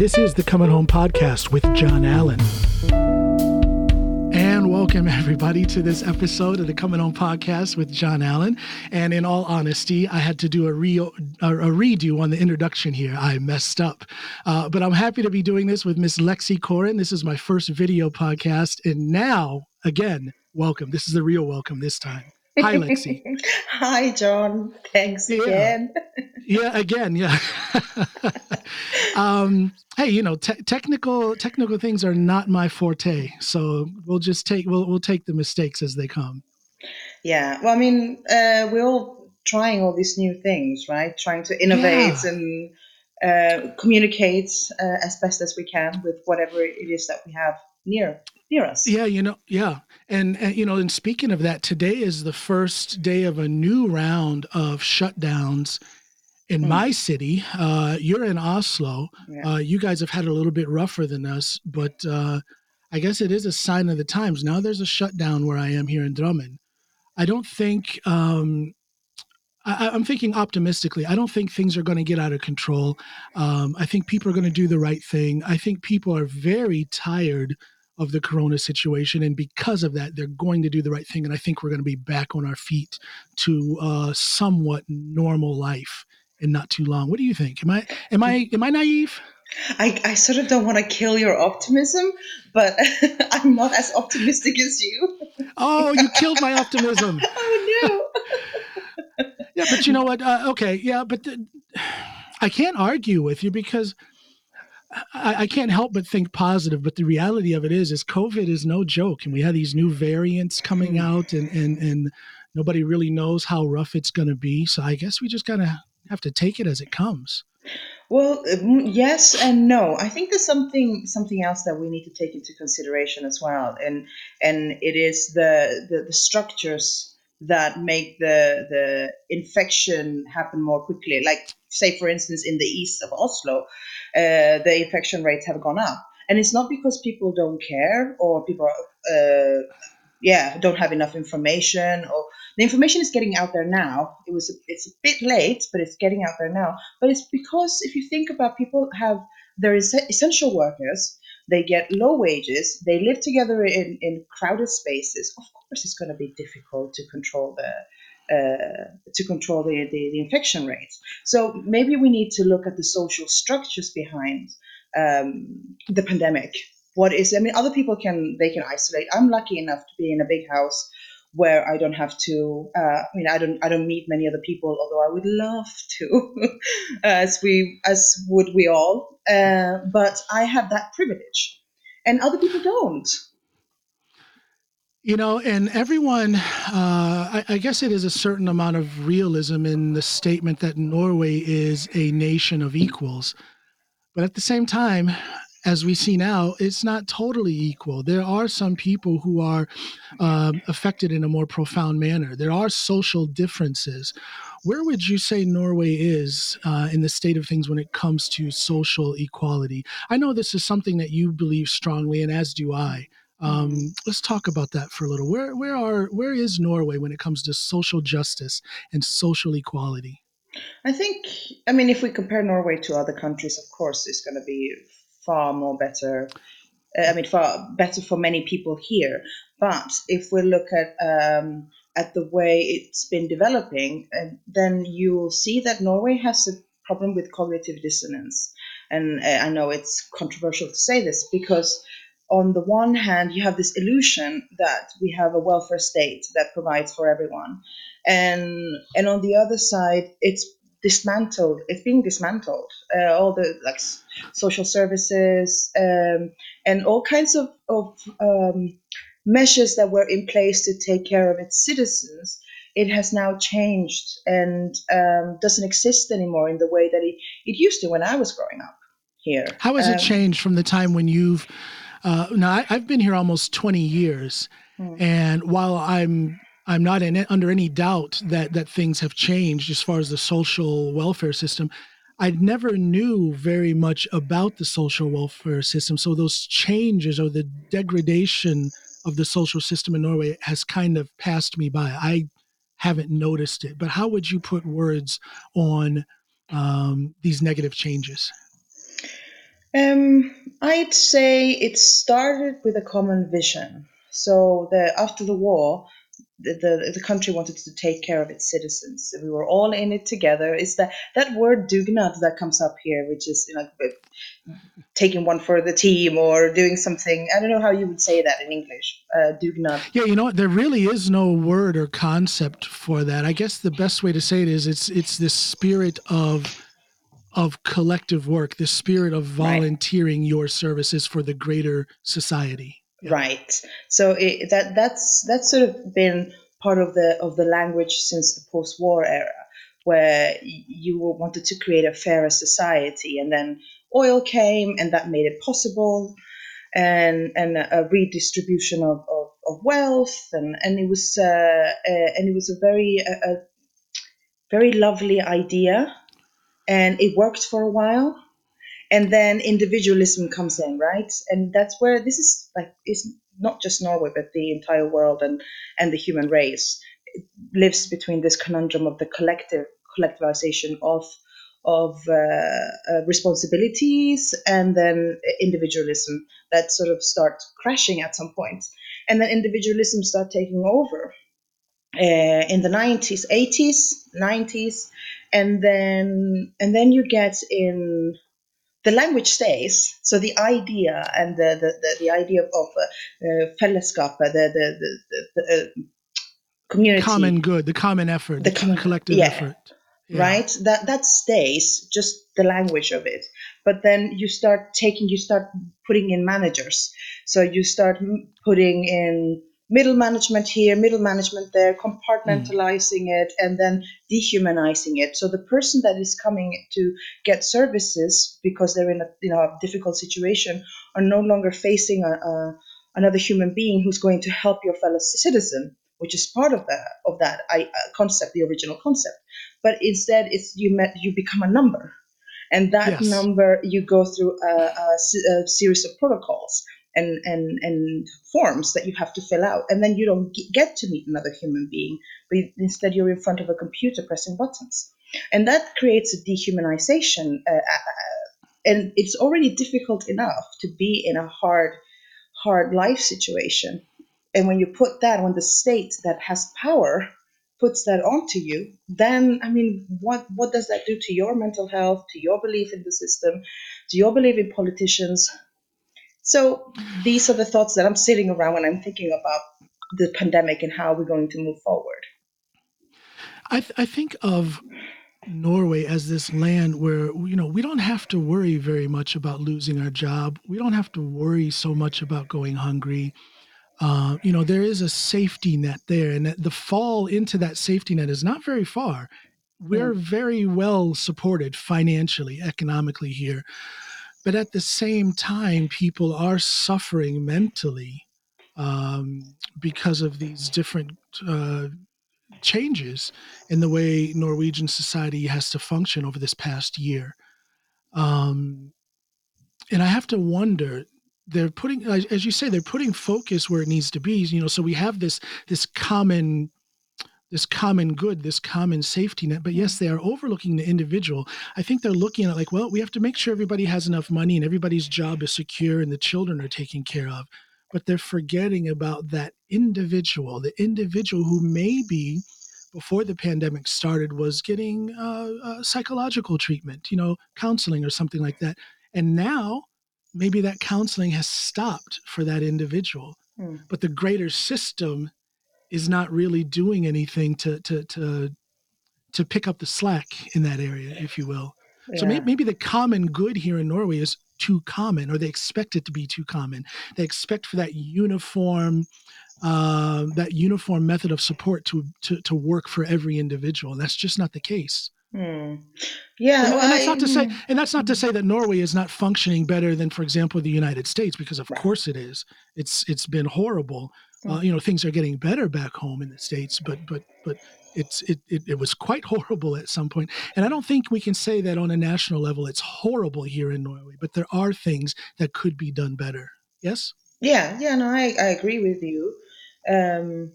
This is the Coming Home Podcast with John Alan. And welcome, everybody, to this episode of the Coming Home Podcast with John Alan. And in all honesty, I had to do a, re- a redo on the introduction here. I messed up. Uh, but I'm happy to be doing this with Miss Lexie Koren. This is my first video podcast. And now, again, welcome. This is the real welcome this time. Hi, Lexie. Hi, John. Thanks Yeah. again. yeah again yeah um hey you know te- technical technical things are not my forte so we'll just take we'll, we'll take the mistakes as they come Yeah. Well, I mean, uh, we're all trying all these new things, right? Trying to innovate and uh, communicate uh, as best as we can with whatever it is that we have near near us. yeah you know yeah and, and you know and speaking of that today is the first day of a new round of shutdowns in Mm. my city uh you're in oslo Yeah. uh you guys have had a little bit rougher than us but uh i guess it is a sign of the times now there's a shutdown where i am here in Drammen i don't think um I, I- I'm thinking optimistically. I don't think things are going to get out of control. Um, I think people are going to do the right thing. I think people are very tired of the corona situation, and because of that, they're going to do the right thing. And I think we're going to be back on our feet to uh, somewhat normal life in not too long. What do you think? Am I am I am I naive? I, I sort of don't want to kill your optimism, but I'm not as optimistic as you. Oh, you killed my optimism. oh no. Yeah, but you know what? Uh, okay, yeah, but the, I can't argue with you because I, I can't help but think positive. But the reality of it is, is COVID is no joke, and we have these new variants coming out, and and and nobody really knows how rough it's going to be. So I guess we just gotta have to take it as it comes. Well, um, yes and no. I think there's something something else that we need to take into consideration as well, and and it is the the, the structures that make the the infection happen more quickly. Like, say, for instance, in the east of Oslo, uh, the infection rates have gone up, and it's not because people don't care or people uh, yeah, don't have enough information or the information is getting out there now. It was it's a bit late, but it's getting out there now. But it's because if you think about people have they're essential workers, they get low wages, they live together in, in crowded spaces. Of course, it's going to be difficult to control the uh, to control the, the, the infection rates. So maybe we need to look at the social structures behind um, the pandemic. What is? I mean, other people can they can isolate. I'm lucky enough to be in a big house where I don't have to. Uh, I mean, I don't. I don't meet many other people, although I would love to, as we as would we all. Uh, but I have that privilege, and other people don't. You know, and everyone, uh, I, I guess it is a certain amount of realism in the statement that Norway is a nation of equals. But at the same time, as we see now, it's not totally equal. There are some people who are um, affected in a more profound manner. There are social differences. Where would you say Norway is uh, in the state of things when it comes to social equality? I know this is something that you believe strongly, and as do I. Um, let's talk about that for a little. Where where are where is Norway when it comes to social justice and social equality? I think. I mean, if we compare Norway to other countries, of course, it's going to be far more better. uh, I mean, far better for many people here. But if we look at um, at the way it's been developing, uh, then you will see that Norway has a problem with cognitive dissonance. And uh, I know it's controversial to say this because, on the one hand, you have this illusion that we have a welfare state that provides for everyone, and and on the other side, it's dismantled. It's being dismantled. Uh, all the like social services um, and all kinds of of um, measures that were in place to take care of its citizens. It has now changed and um, doesn't exist anymore in the way that it, it used to when I was growing up here. How has Um, it changed from the time when you've? Uh, now I, I've been here almost twenty years, Hmm. and while I'm I'm not in under any doubt that that things have changed as far as the social welfare system. I never knew very much about the social welfare system, so those changes or the degradation of the social system in Norway has kind of passed me by. I haven't noticed it, but how would you put words on um, these negative changes? Um, I'd say it started with a common vision. So the after the war, the, the, the country wanted to take care of its citizens. We were all in it together. It's that that word dugnad that comes up here, which is you know taking one for the team or doing something. I don't know how you would say that in English. Uh, dugnad. Yeah, you know what? There really is no word or concept for that. I guess the best way to say it is it's it's this spirit of of collective work, the spirit of volunteering right. your services for the greater society. Right. So it, that that's that's sort of been part of the of the language since the post-war era, where you wanted to create a fairer society, and then oil came, and that made it possible, and and a redistribution of, of, of wealth, and and it was uh, uh, and it was a very a, a very lovely idea, and it worked for a while and then individualism comes in right? And that's where this is like it's not just norway but the entire world and and the human race. It lives between this conundrum of the collective collectivization of of uh, uh, responsibilities and then individualism that sort of start crashing at some point. And then individualism start taking over uh, in the 90s 80s 90s and then and then you get in the language stays. So the idea and the the, the, the idea of uh, fellesskap, uh, the the the, the uh, community, common good, the common effort, the common, collective yeah, effort, yeah. right? That that stays, just the language of it. But then you start taking, you start putting in managers. So you start putting in middle management here, middle management there, compartmentalizing mm. it, and then dehumanizing it. So the person that is coming to get services because they're in a you know a difficult situation are no longer facing a, a, another human being who's going to help your fellow citizen, which is part of that of that I, uh, concept, the original concept. But instead, it's you met you become a number. And that yes. number, you go through a, a, a series of protocols and, and, and forms that you have to fill out. And then you don't get to meet another human being, but instead you're in front of a computer pressing buttons. And that creates a dehumanization. Uh, uh, uh, and it's already difficult enough to be in a hard, hard life situation. And when you put that on the state that has power, puts that onto you, then I mean, what what does that do to your mental health, to your belief in the system, to your belief in politicians, so these are the thoughts that I'm sitting around when I'm thinking about the pandemic and how we're going to move forward. I, th- I think of Norway as this land where you know we don't have to worry very much about losing our job. We don't have to worry so much about going hungry. Uh, you know there is a safety net there, and the fall into that safety net is not very far. We're mm. very well supported financially, economically here. But at the same time, people are suffering mentally um, because of these different uh, changes in the way Norwegian society has to function over this past year. Um, and I have to wonder they're putting as you say they're putting focus where it needs to be you know so we have this this common this common good, this common safety net. But yes, they are overlooking the individual. I think they're looking at like, well, we have to make sure everybody has enough money and everybody's job is secure and the children are taken care of. But they're forgetting about that individual, the individual who maybe before the pandemic started was getting uh, uh, psychological treatment, you know, counseling or something like that. And now maybe that counseling has stopped for that individual. Hmm. But the greater system is not really doing anything to to to to pick up the slack in that area, if you will. Yeah. So maybe, maybe the common good here in Norway is too common, or they expect it to be too common. They expect for that uniform, uh, that uniform method of support to, to to work for every individual. That's just not the case. Hmm. Yeah, and, well, and, that's not to say, and that's not to say that Norway is not functioning better than, for example, the United States, because of right. course it is. It's it's been horrible. Uh, you know, things are getting better back home in the states, but but but it's it, it it was quite horrible at some point. And I don't think we can say that on a national level it's horrible here in Norway, but there are things that could be done better. Yes. Yeah, yeah, no, I I agree with you. Um,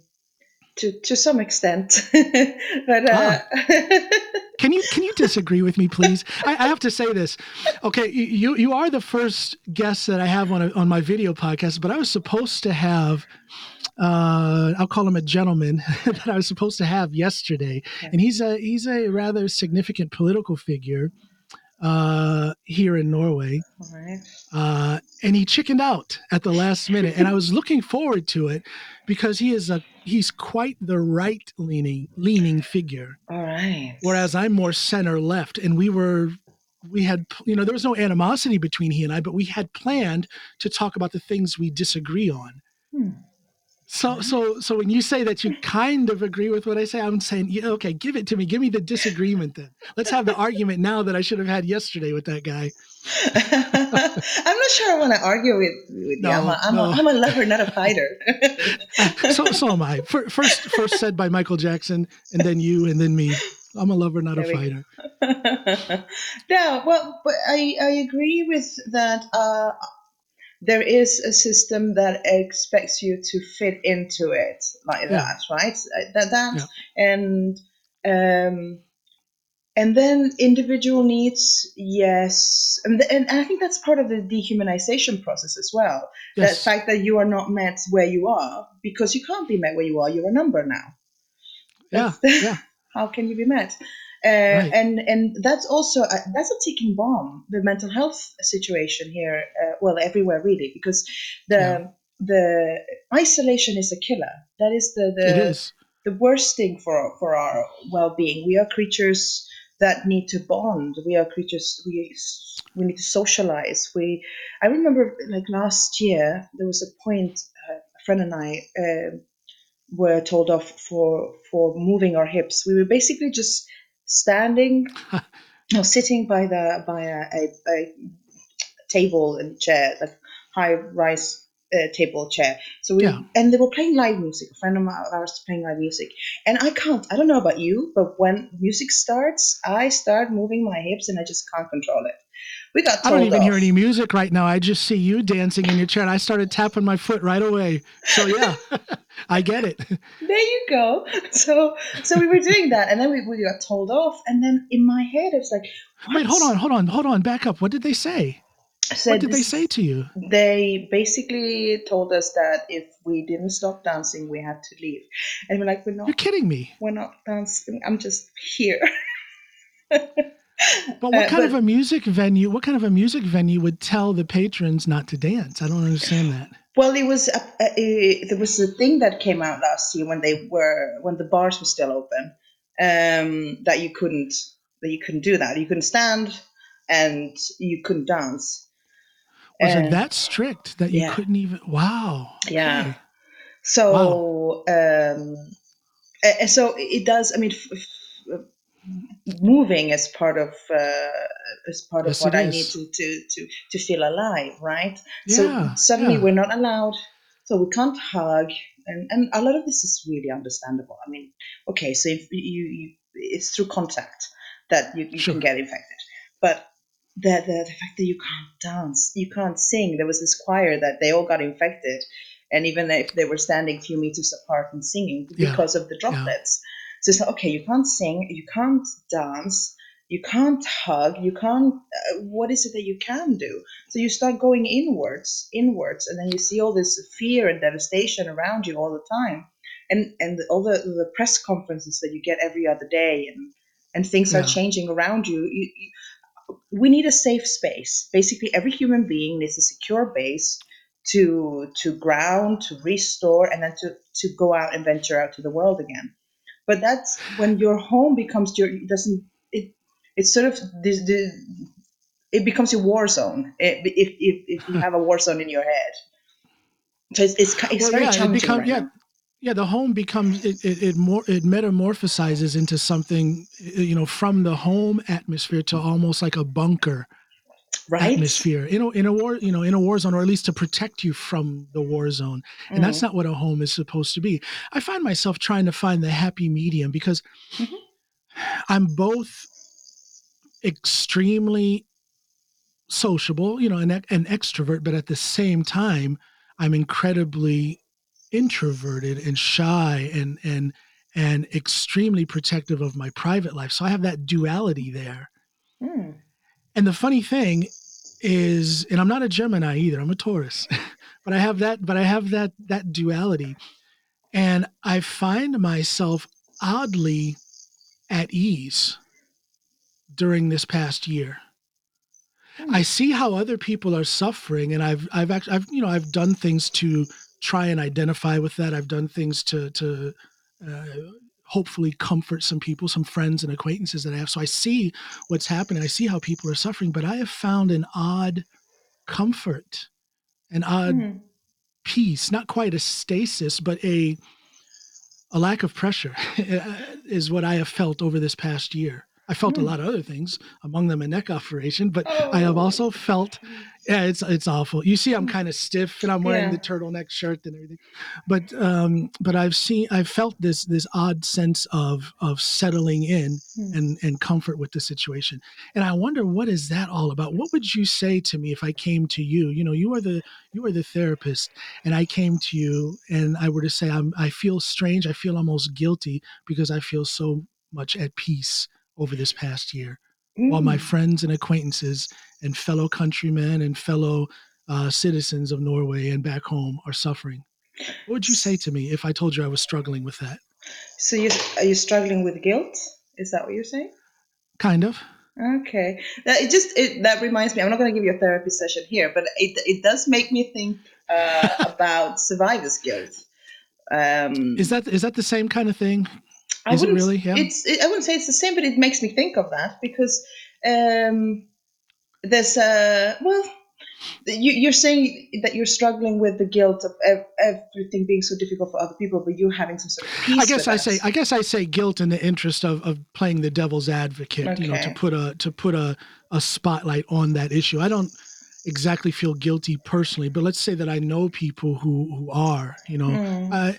to to some extent, but uh, can you can you disagree with me, please? I, I, have to say this. Okay, you you are the first guest that I have on a, on my video podcast, but I was supposed to have. Uh, I'll call him a gentleman that I was supposed to have yesterday, and he's a he's a rather significant political figure uh, here in Norway. Right. Uh, and he chickened out at the last minute, and I was looking forward to it because he is a he's quite the right leaning leaning figure. All right. Whereas I'm more center left, and we were we had you know there was no animosity between he and I, but we had planned to talk about the things we disagree on. Hmm. So, so, so when you say that you kind of agree with what I say, I'm saying, yeah, okay, give it to me. Give me the disagreement then. Let's have the argument now that I should have had yesterday with that guy. I'm not sure I want to argue with, with no, you. I'm a, I'm, no. a, I'm a lover, not a fighter. so, so am I. First, first said by Michael Jackson, and then you, and then me. I'm a lover, not there a fighter. no, well, but I, I agree with that. Uh, there is a system that expects you to fit into it like yeah. that, right? Uh, that that yeah. and um, and then individual needs, yes, and, and I think that's part of the dehumanization process as well. Yes. The fact that you are not met where you are because you can't be met where you are. You're a number now. Yeah, yeah. How can you be met? Uh, right. and and that's also a, that's a ticking bomb the mental health situation here uh, well everywhere really because the yeah. the isolation is a killer. That is the the, the worst thing for for our well-being. We are creatures that need to bond. We are creatures we we need to socialize. We i remember like last year there was a point uh, a friend and i uh, were told off for for moving our hips. We were basically just standing or sitting by the by a, a, a table and chair, like high rise uh, table chair. So we yeah. and they were playing live music. A friend of ours playing live music, and I can't. I don't know about you, but when music starts, I start moving my hips and I just can't control it. We got. I don't even off. hear any music right now. I just see you dancing in your chair, and I started tapping my foot right away. So yeah, I get it. There you go. So so we were doing that, and then we, we got told off, and then in my head it's like, what? wait, hold on, hold on, hold on, back up. What did they say? What did they say to you? They basically told us that if we didn't stop dancing, we had to leave. And we're like, we're not. You're kidding me. We're not dancing. I'm just here. But what uh, kind but, of a music venue? What kind of a music venue would tell the patrons not to dance? I don't understand that. Well, it was a, a, a, there was a thing that came out last year when they were when the bars were still open um, that you couldn't that you couldn't do that. You couldn't stand and you couldn't dance. Was it that strict that you yeah. couldn't even? Wow. Okay. Yeah. So, wow. um, so it does. I mean, f- moving as part of uh, as part yes, of what I need to, to to to feel alive, right? Yeah, so suddenly yeah. we're not allowed, so we can't hug, and and a lot of this is really understandable. I mean, okay, so if you, you it's through contact that you, you sure. can get infected, but the, the the fact that you can't dance, you can't sing. There was this choir that they all got infected, and even if they were standing a few meters apart and singing because yeah. of the droplets. Yeah so it's like, okay, you can't sing, you can't dance, you can't hug, you can't. Uh, what is it that you can do? So you start going inwards, inwards, and then you see all this fear and devastation around you all the time, and and all the the press conferences that you get every other day, and and things yeah. are changing around you. you, you we need a safe space. Basically, every human being needs a secure base to to ground, to restore, and then to to go out and venture out to the world again. But that's when your home becomes your doesn't it it's sort of this the it becomes your war zone if if if you have a war zone in your head. So it's it's, it's well, very yeah, challenging. Become, right yeah. Now. Yeah, the home becomes it, it it more it metamorphosizes into something you know from the home atmosphere to almost like a bunker right? atmosphere in a, in a war you know in a war zone or at least to protect you from the war zone and mm that's not what a home is supposed to be i find myself trying to find the happy medium because mm-hmm. i'm both extremely sociable you know an, an extrovert but at the same time i'm incredibly introverted and shy and and and extremely protective of my private life. So I have that duality there. Mm. And the funny thing is, and I'm not a Gemini either. I'm a Taurus, but I have that. But I have that that duality, and I find myself oddly at ease during this past year. I see how other people are suffering, and I've I've actually I've you know I've done things to try and identify with that. I've done things to to uh, hopefully comfort some people, some friends and acquaintances that I have. So I see what's happening. I see how people are suffering, but I have found an odd comfort, an odd Mm. peace, not quite a stasis, but a a lack of pressure is what I have felt over this past year. I felt a Mm. lot of other things, among them a neck operation, but I have Oh. also felt yeah, it's it's awful. You see, I'm kind of stiff and I'm wearing the turtleneck shirt and everything, but um, but I've seen I've felt this this odd sense of of settling in Mm. and and comfort with the situation. And I wonder what is that all about? What would you say to me if I came to you? You know, you are the you are the therapist, and I came to you and I were to say I'm I feel strange. I feel almost guilty because I feel so much at peace over this past year while my Mm. friends and acquaintances and fellow countrymen and fellow uh, citizens of Norway and back home are suffering. What would you say to me if I told you I was struggling with that? So you are you struggling with guilt? Is that what you're saying? Kind of. Okay, that it just it, that reminds me. I'm not going to give you a therapy session here, but it it does make me think uh, about survivor's guilt. Um, Is that is that the same kind of thing? I is it wouldn't- really? Yeah. It's it, I wouldn't say it's the same, but it makes me think of that because um, there's a well. You, you're saying that you're struggling with the guilt of ev- everything being so difficult for other people, but you're having some sort of peace. I guess I say I guess I say guilt in the interest of, of playing the devil's advocate, okay. you know, to put a to put a, a spotlight on that issue. I don't exactly feel guilty personally, but let's say that I know people who who are, you know, Mm. uh,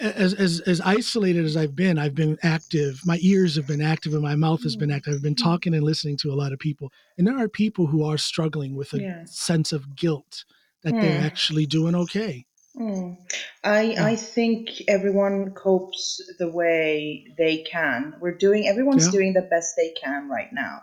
as, as as isolated as I've been, I've been active. My ears have been active, and my mouth has been active. I've been talking and listening to a lot of people, and there are people who are struggling with a Yeah. sense of guilt that they're Hmm. actually doing okay. Mm. I Yeah. I think everyone copes the way they can. We're doing everyone's Yeah. doing the best they can right now,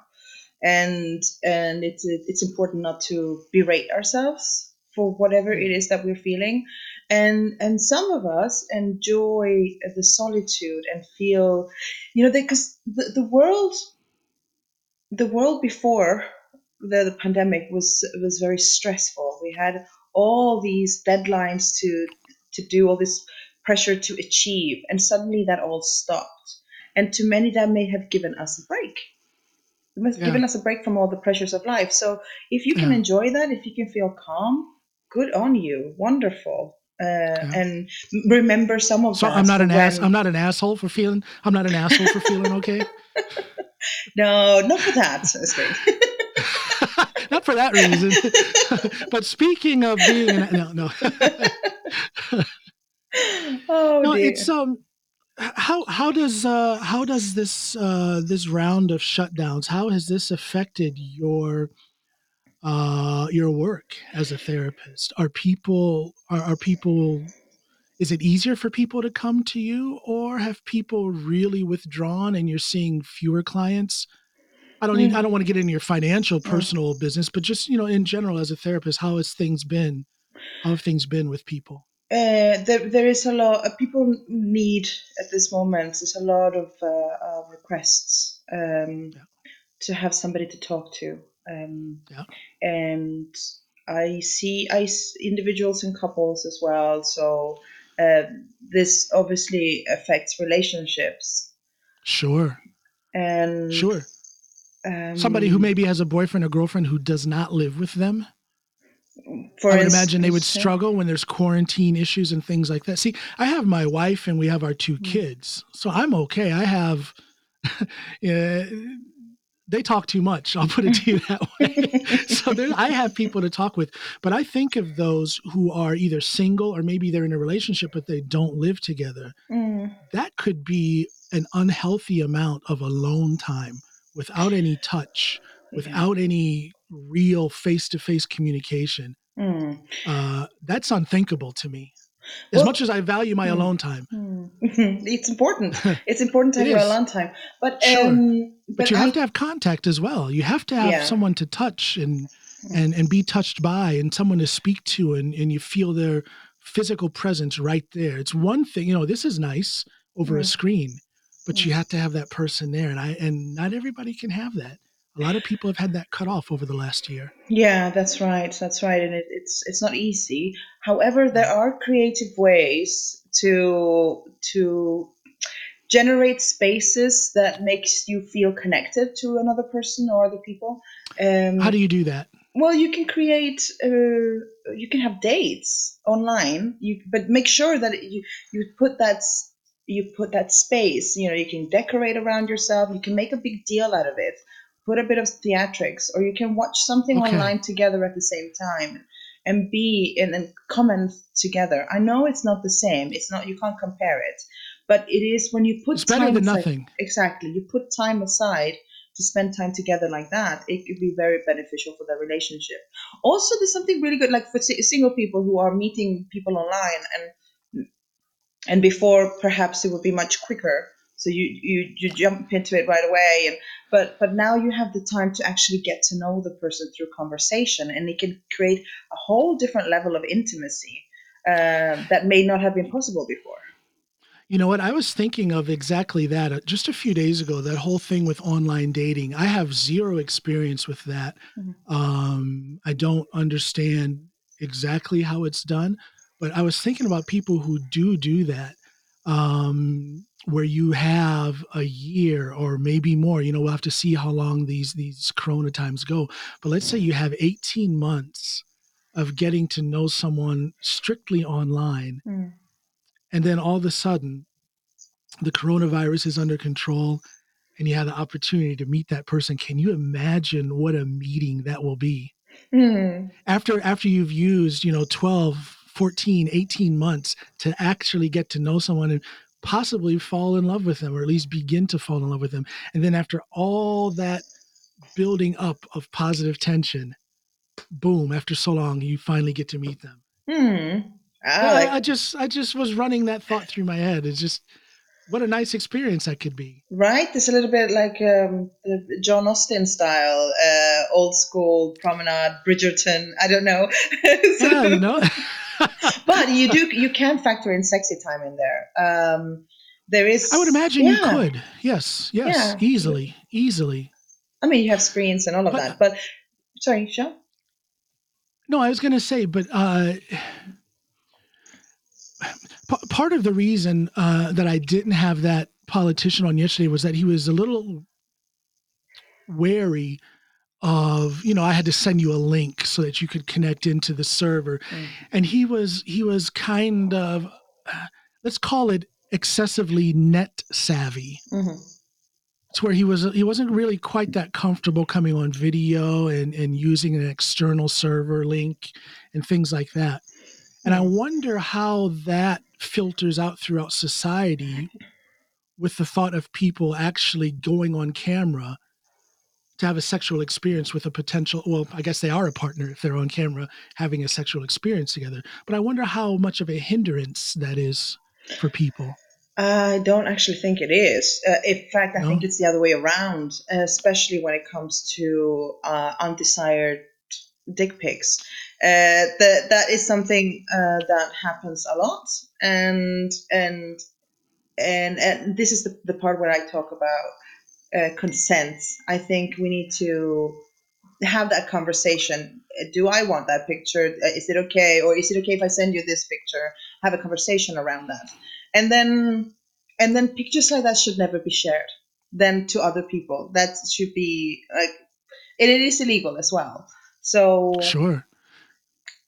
and and it's it's important not to berate ourselves for whatever it is that we're feeling, and and some of us enjoy the solitude and feel, you know, because the, the world the world before the, the pandemic was was very stressful. We had all these deadlines to to do, all this pressure to achieve, and suddenly that all stopped. And to many, that may have given us a break. It must have Yeah. given us a break from all the pressures of life. So if you can Yeah. enjoy that, if you can feel calm, good on you, wonderful. Uh, And remember some of So that. I'm not an ass. I'm not an asshole for feeling. I'm not an asshole for feeling okay. No, not for that. Not for that reason. but speaking of being an no, no, oh no, dear. it's um, how how does uh how does this uh this round of shutdowns how has this affected your uh your work as a therapist? Are people are, are people is it easier for people to come to you or have people really withdrawn and you're seeing fewer clients? I don't need, I don't want to get into your financial personal business, but just, you know, in general as a therapist, how has things been? How have things been with people? Uh, there, there is a lot. Uh, people need at this moment. There's a lot of uh, uh, requests um, Yeah. to have somebody to talk to, um, Yeah. and I see I s- individuals and couples as well. So uh, this obviously affects relationships Sure. and Sure. um, Somebody who maybe has a boyfriend or girlfriend who does not live with them. For I would imagine they would struggle when there's quarantine issues and things like that. See, I have my wife and we have our two kids, so I'm okay. I have, uh, they talk too much. I'll put it to you that way. so there, I have people to talk with, but I think of those who are either single or maybe they're in a relationship but they don't live together. Mm, That could be an unhealthy amount of alone time without any touch, without any real face-to-face communication. mm. Uh, that's unthinkable to me. As Well- much as I value my Hmm. alone time, it's important. It's important to have your alone time. But Sure. um, but, you I- have to have contact as well. You have to have Yeah. someone to touch and and and be touched by, and someone to speak to, and and you feel their physical presence right there. It's one thing, you know. This is nice over a Mm. screen, but you Mm. have to have that person there, and I and not everybody can have that. A lot of people have had that cut off over the last year. Yeah, that's right. That's right, and it, it's it's not easy. However, there are creative ways to to generate spaces that makes you feel connected to another person or other people. Um, How do you do that? well, you can create. Uh, you can have dates online. You but make sure that you you put that you put that space. You know, you can decorate around yourself. You can make a big deal out of it. Put a bit of theatrics, or you can watch something Okay. online together at the same time and be and, and comment together. I know it's not the same. It's not. You can't compare it, but it is when you put It's better time than aside- nothing. exactly you put time aside to spend time together like that it could be very beneficial for the relationship also there's something really good like for single people who are meeting people online and and before perhaps it would be much quicker so you you, you jump into it right away and but but now you have the time to actually get to know the person through conversation and it can create a whole different level of intimacy uh, that may not have been possible before You know what? I was thinking of exactly that uh, just a few days ago. That whole thing with online dating. I have zero experience with that. Mhm. Um, I don't understand exactly how it's done, but I was thinking about people who do do that, um, where you have a year or maybe more. You know, we'll have to see how long these these Corona times go. But let's say you have 18 months of getting to know someone strictly online and then all of a sudden the coronavirus is under control and you have the opportunity to meet that person can you imagine what a meeting that will be Hmm. after after you've used you know 12 14 18 months to actually get to know someone and possibly fall in love with them or at least begin to fall in love with them and then after all that building up of positive tension boom after so long you finally get to meet them Hmm. Well, like- I, I just I just was running that thought through my head. It's just what a nice experience that could be. right? It's a little bit like um, the John Austen style, uh, old school promenade, Bridgerton. I don't know. So- Yeah, you know. but you do you can factor in sexy time in there. Um, there is. I would imagine you could. Yes, yes, Yeah. easily, easily. I mean, you have screens and all of But- that. But sorry, Sean. No, I was going to say, but uh, p- part of the reason uh, that I didn't have that politician on yesterday was that he was a little wary of you know i had to send you a link so that you could connect into the server. Mm. and he was he was kind of uh, let's call it excessively net savvy. Hmm it's where he was he wasn't really quite that comfortable coming on video and and using an external server link and things like that. And i wonder how that filters out throughout society with the thought of people actually going on camera to have a sexual experience with a potential well i guess they are a partner if they're on camera having a sexual experience together but i wonder how much of a hindrance that is for people I don't actually think it is. Uh, in fact, I No? think it's the other way around, especially when it comes to uh, undesired dick pics. Uh, that that is something uh, that happens a lot, and and and and this is the, the part where I talk about uh, consent. I think we need to have that conversation. Uh, Do I want that picture? Uh, Is it okay, or is it okay if I send you this picture? Have a conversation around that and then and then pictures like that should never be shared then to other people that should be like it is illegal as well so sure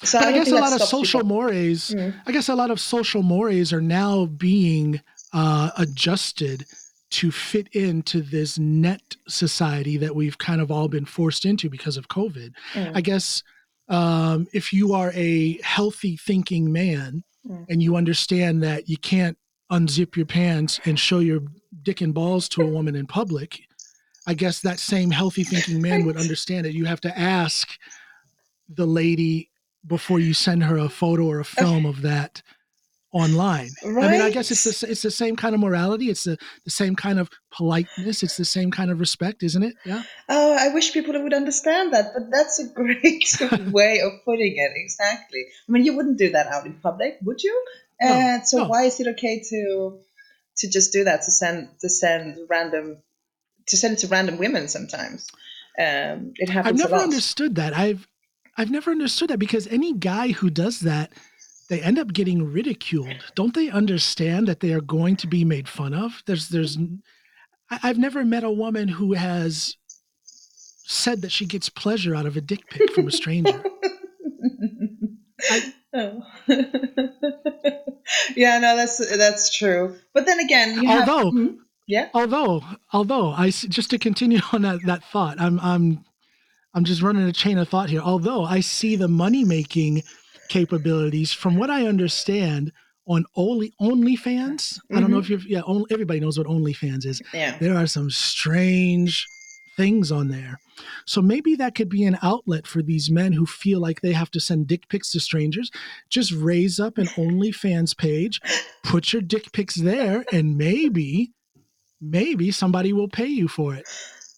so but I, don't guess a lot of social people. mores. Mm. I guess a lot of social mores are now being uh, adjusted to fit into this net society that we've kind of all been forced into because of COVID. Mm. I guess um, if you are a healthy thinking man Mm. and you understand that you can't unzip your pants and show your dick and balls to a woman in public, I guess that same healthy thinking man would understand it. You have to ask the lady before you send her a photo or a film of that online. right? I mean, I guess it's the, it's the same kind of morality. It's the, the same kind of politeness. It's the same kind of respect, isn't it? Yeah. Oh, I wish people would understand that, but that's a great way of putting it. Exactly. I mean, you wouldn't do that out in public, would you? No, And so, no. why is it okay to to just do that? To send to send random to send it to random women sometimes. Um, it I've happens a never understood that. I've I've never understood that because any guy who does that, they end up getting ridiculed. Don't they understand that they are going to be made fun of? There's there's I've never met a woman who has said that she gets pleasure out of a dick pic from a stranger. I- Oh. yeah, no, that's that's true. But then again, you have Although- Hmm? yeah, although although I just to continue on that that thought, I'm I'm I'm just running a chain of thought here. Although I see the money making capabilities from what I understand on only OnlyFans. I don't know Mhm. if you've yeah, only, everybody knows what OnlyFans is. yeah. There are some strange things on there. So maybe that could be an outlet for these men who feel like they have to send dick pics to strangers. Just raise up an OnlyFans page, put your dick pics there, and maybe, maybe somebody will pay you for it.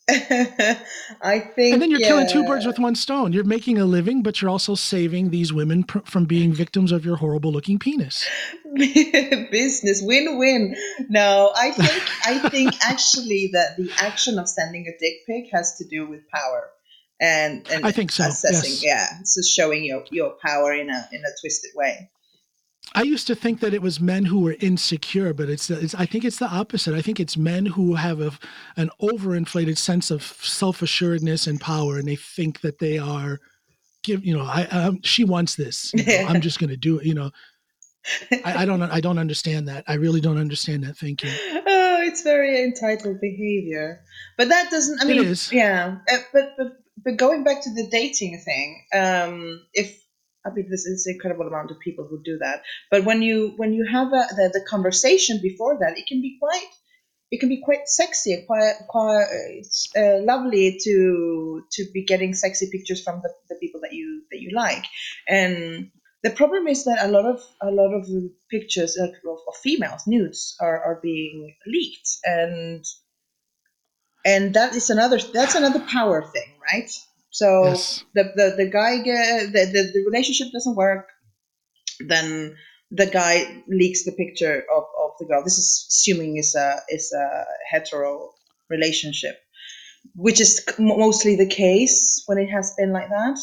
I think. And then you're killing two birds with one stone. You're making a living, but you're also saving these women pr- from being victims of your horrible looking penis. business win-win. No, I think I think actually that the action of sending a dick pic has to do with power. And, and I think so, assessing, yes. yeah, so showing your, your power in a in a twisted way. I used to think that it was men who were insecure, but it's, it's I think it's the opposite. I think it's men who have a, an overinflated sense of self assuredness and power, and they think that they are give you know I um, she wants this. you know, I'm just going to do it. You know, I, I don't I don't understand that. I really don't understand that thinking. oh, it's very entitled behavior. But that doesn't. I mean, is. yeah. Uh, but but but going back to the dating thing, um, if I mean, this is an incredible amount of people who do that. But when you when you have a, the the conversation before that, it can be quite it can be quite sexy, quite quite it's uh, lovely to to be getting sexy pictures from the, the people that you that you like. And the problem is that a lot of a lot of pictures of, of females nudes are, are being leaked and and that is another that's another power thing right so Yes. the, the the guy get, the, the the relationship doesn't work then the guy leaks the picture of, of the girl this is assuming is a is a hetero relationship which is mostly the case when it has been like that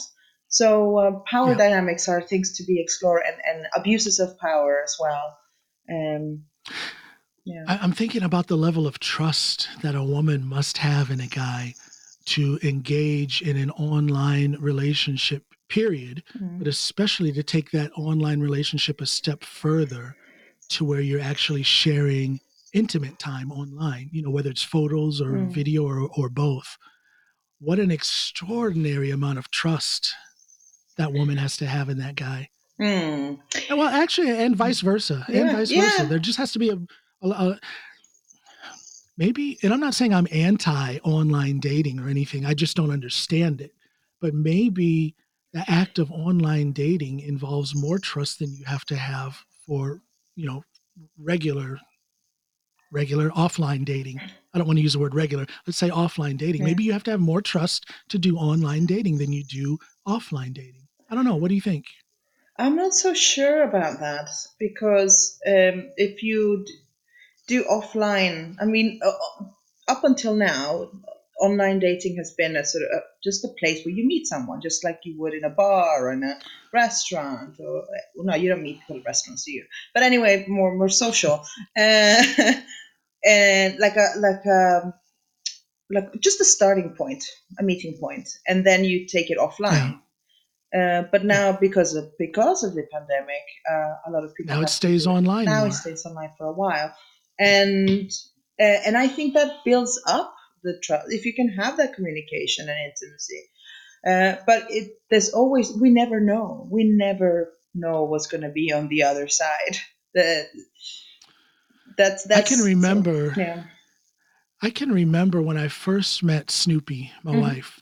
so uh, power Yeah. dynamics are things to be explored and, and abuses of power as well um, yeah I, I'm thinking about the level of trust that a woman must have in a guy to engage in an online relationship. Period. Mm. but especially to take that online relationship a step further to where you're actually sharing intimate time online, you know, whether it's photos or Mm. video or, or both. What an extraordinary amount of trust that woman has to have in that guy. Mm. Well, actually, and vice versa, and Yeah, vice versa. There just has to be a, a, a maybe, and I'm not saying I'm anti online dating or anything. I just don't understand it. But maybe the act of online dating involves more trust than you have to have for, you know, regular, regular offline dating. I don't want to use the word regular. Let's say offline dating. Yeah. Maybe you have to have more trust to do online dating than you do offline dating. I don't know. What do you think? I'm not so sure about that because um, if you do offline, I mean, uh, uh, up until now, online dating has been a sort of a, just a place where you meet someone, just like you would in a bar or in a restaurant. Or well, no, you don't meet people at restaurants, do you? But anyway, more more social, uh, and like a like a like just a starting point, a meeting point, and then you take it offline. Uh, but now, because of because of the pandemic, uh, a lot of people Now it stays online Now more. it stays online for a while, and uh, and I think that builds up the trust if you can have that communication and intimacy. Uh, but it there's always we never know. We never know what's going to be on the other side. The, that's I that's can so- remember. yeah. I can remember when I first met Snoopy, my Mhm. wife.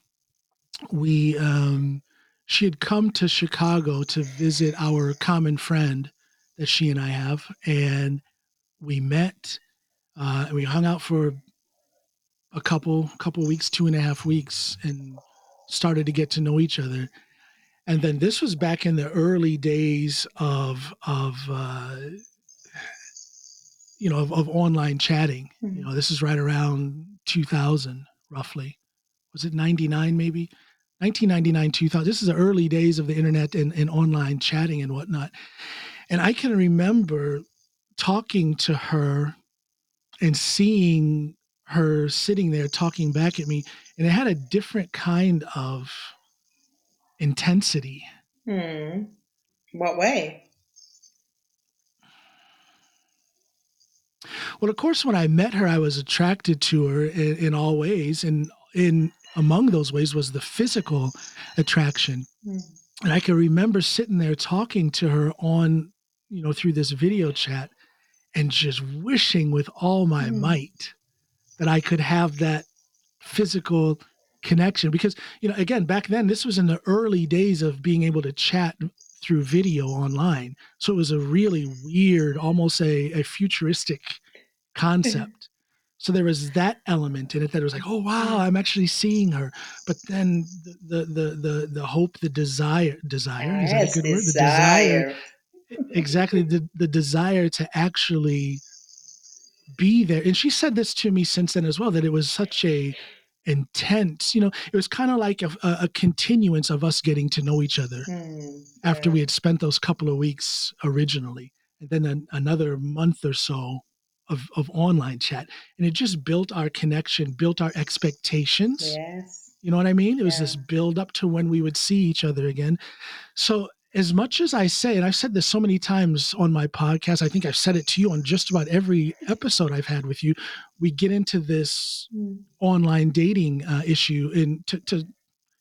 We um she had come to Chicago to visit our common friend that she and I have, and we met. Uh, and we hung out for a couple couple weeks, two and a half weeks, and started to get to know each other. And then this was back in the early days of of uh, you know of, of online chatting. Mhm. You know, this is right around 2000, roughly. Was it 99 maybe? 1999, 2000. This is the early days of the internet and, and online chatting and whatnot. And I can remember talking to her and seeing her sitting there talking back at me, and it had a different kind of intensity. Hmm. What way? Well, of course, when I met her, I was attracted to her in, in all ways, and in among those ways was the physical attraction. Hmm. And I can remember sitting there talking to her on, you know, through this video chat, and just wishing with all my Mm. might that I could have that physical connection. Because, you know, again, back then, this was in the early days of being able to chat through video online. So it was a really weird, almost a, a futuristic concept. So there was that element in it that was like, oh wow, I'm actually seeing her. But then the the the the, the hope, the desire, desire is that a good word? The desire. Exactly the, the desire to actually be there and she said this to me since then as well that it was such a intense you know it was kind of like a, a, continuance of us getting to know each other Hmm. after we had spent those couple of weeks originally and then an, another month or so of, of online chat and it just built our connection built our expectations Yes. you know what I mean? It was Yeah. this build up to when we would see each other again. So, as much as I say, and I've said this so many times on my podcast, I think I've said it to you on just about every episode I've had with you. We get into this Hmm. online dating uh, issue in to, to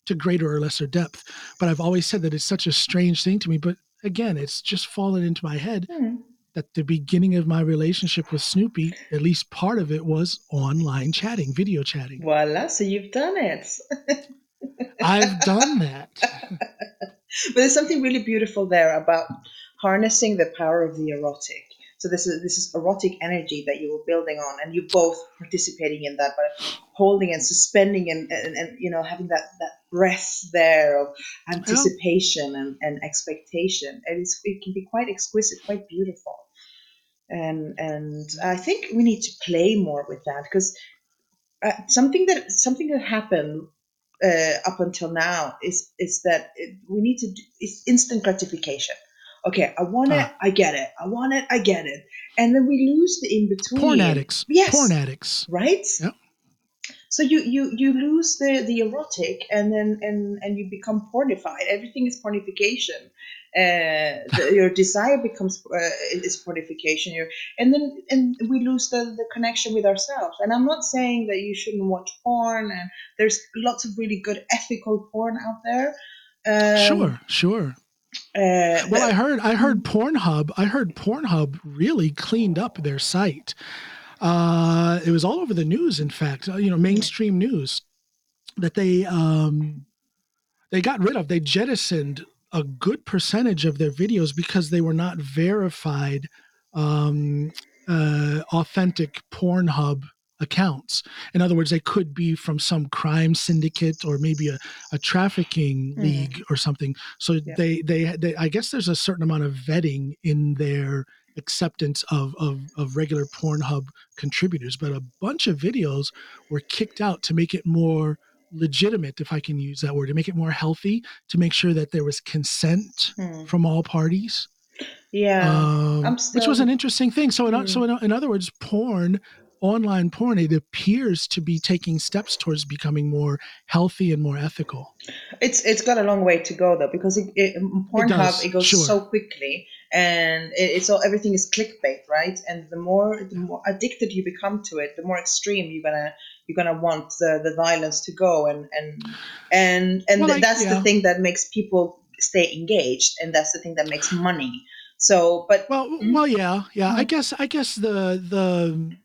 to greater or lesser depth, but I've always said that it's such a strange thing to me. But again, it's just fallen into my head Hmm. that the beginning of my relationship with Snoopy, at least part of it, was online chatting, video chatting. Voila, so you've done it. I've done that. but there's something really beautiful there about harnessing the power of the erotic. So this is this is erotic energy that you were building on, and you both participating in that, but holding and suspending and, and, and you know having that that breath there of anticipation and, and expectation. And it's, it can be quite exquisite, quite beautiful. And and I think we need to play more with that because uh, something that something that happened uh, up until now is is that it, we need to do, it's instant gratification. Okay, I want it, Ah. I get it. I want it, I get it, and then we lose the in between. porn addicts Yes. porn addicts right? Yep. So you you you lose the the erotic, and then and and you become pornified. Everything is pornification. Uh, the, your desire becomes uh, is pornification. Your and then and we lose the the connection with ourselves. And I'm not saying that you shouldn't watch porn. And there's lots of really good ethical porn out there. Um, sure sure Uh, well i heard i heard Mm. pornhub i heard pornhub really cleaned up their site uh it was all over the news in fact uh, you know mainstream news that they um they got rid of they jettisoned a good percentage of their videos because they were not verified um uh authentic pornhub accounts in other words they could be from some crime syndicate or maybe a, a trafficking Mhm. league or something so Yeah. they, they they i guess there's a certain amount of vetting in their acceptance of, of of regular pornhub contributors but a bunch of videos were kicked out to make it more legitimate if i can use that word to make it more healthy to make sure that there was consent hmm. from all parties yeah. um, I'm which was an interesting thing. So, in, Mm. so in, in other words, porn, online porn, it appears to be taking steps towards becoming more healthy and more ethical. It's it's got a long way to go though because it, it, Pornhub does, it, goes sure. so quickly and it, it's all everything is clickbait right and the more the more addicted you become to it the more extreme you're gonna you're gonna want the, the violence to go and and and and Well, th- that's yeah. the thing that makes people stay engaged and that's the thing that makes money so but Well, Mhm. well, yeah, yeah. I Mhm. guess, I guess the the,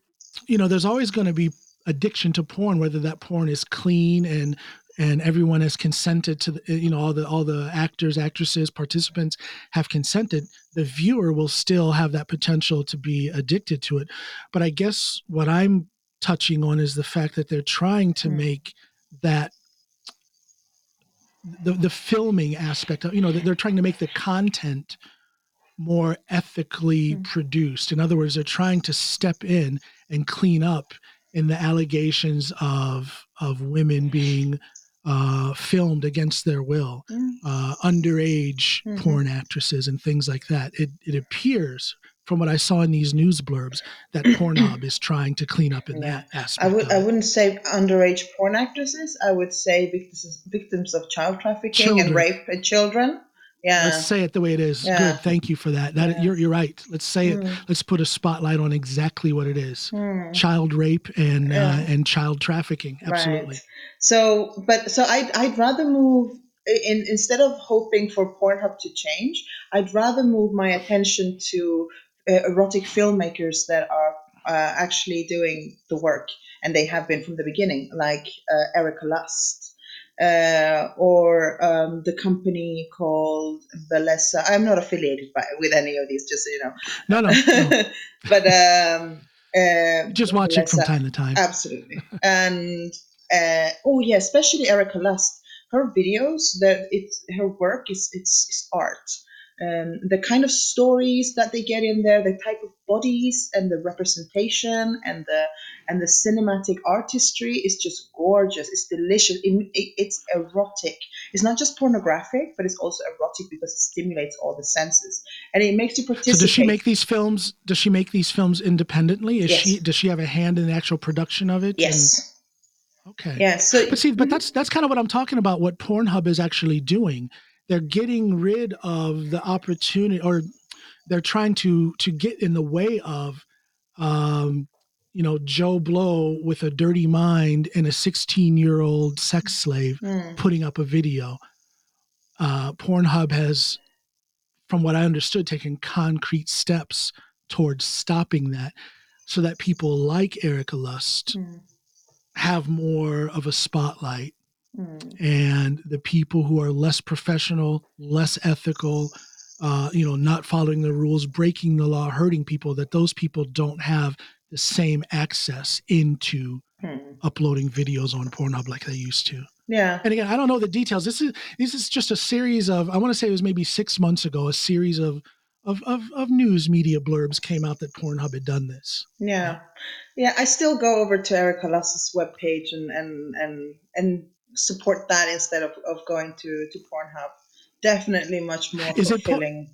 you know, there's always going to be addiction to porn, whether that porn is clean and and everyone has consented to the, you know all the all the actors actresses participants have consented the viewer will still have that potential to be addicted to it but i guess what i'm touching on is the fact that they're trying to Mm. make that the the filming aspect of you know they're trying to make the content more ethically Mm. produced in other words they're trying to step in and clean up in the allegations of of women being uh, filmed against their will Mm. uh, underage Mhm. porn actresses and things like that it, it appears from what i saw in these news blurbs that pornhub is trying to clean up in Yeah. that aspect I would I wouldn't say underage porn actresses. I would say victims victims of child trafficking Children. and rape and children. Yeah. Let's say it the way it is. Yeah. Good. Thank you for that. That Yeah. you're you're right. Let's say it. Mm. Let's put a spotlight on exactly what it is. Hmm. Child rape and uh, and child trafficking. Absolutely. Right. So, but so I'd I'd rather move in instead of hoping for Pornhub to change, I'd rather move my attention to uh, erotic filmmakers that are uh, actually doing the work, and they have been from the beginning, like uh, Erika Lust. Uh, or um, the company called Bellesa. I'm not affiliated by, with any of these, just so you know. No, no, no. but um, uh, Just watch it from time to time. Absolutely. and uh, oh yeah, especially Erika Lust. Her videos, that it's her work is it's, it's art. Um, the kind of stories that they get in there, the type of bodies and the representation and the and the cinematic artistry is just gorgeous. It's delicious. It, it- it's erotic. It's not just pornographic, but it's also erotic because it stimulates all the senses and it makes you participate. So does she make these films? Does she make these films independently? Is Yes. she does she have a hand in the actual production of it? Yes. And- okay. Yeah. So But see, but that's that's kind of what I'm talking about. What Pornhub is actually doing, they're getting rid of the opportunity, or they're trying to to get in the way of, um, you know, Joe Blow with a dirty mind and a 16 year old sex slave Hmm. putting up a video. Uh, Pornhub has, from what I understood, taken concrete steps towards stopping that, so that people like Erika Lust Hmm. have more of a spotlight Hmm. and the people who are less professional, less ethical, uh, you know, not following the rules, breaking the law, hurting people, that those people don't have the same access into Hmm. uploading videos on Pornhub like they used to. Yeah. And again, I don't know the details. This is this is just a series of I want to say it was maybe six months ago, a series of of, of, of news media blurbs came out that Pornhub had done this. Yeah, yeah. I still go over to Erika Lust's webpage and and and and support that instead of, of going to to Pornhub. Definitely much more Is it por- fulfilling.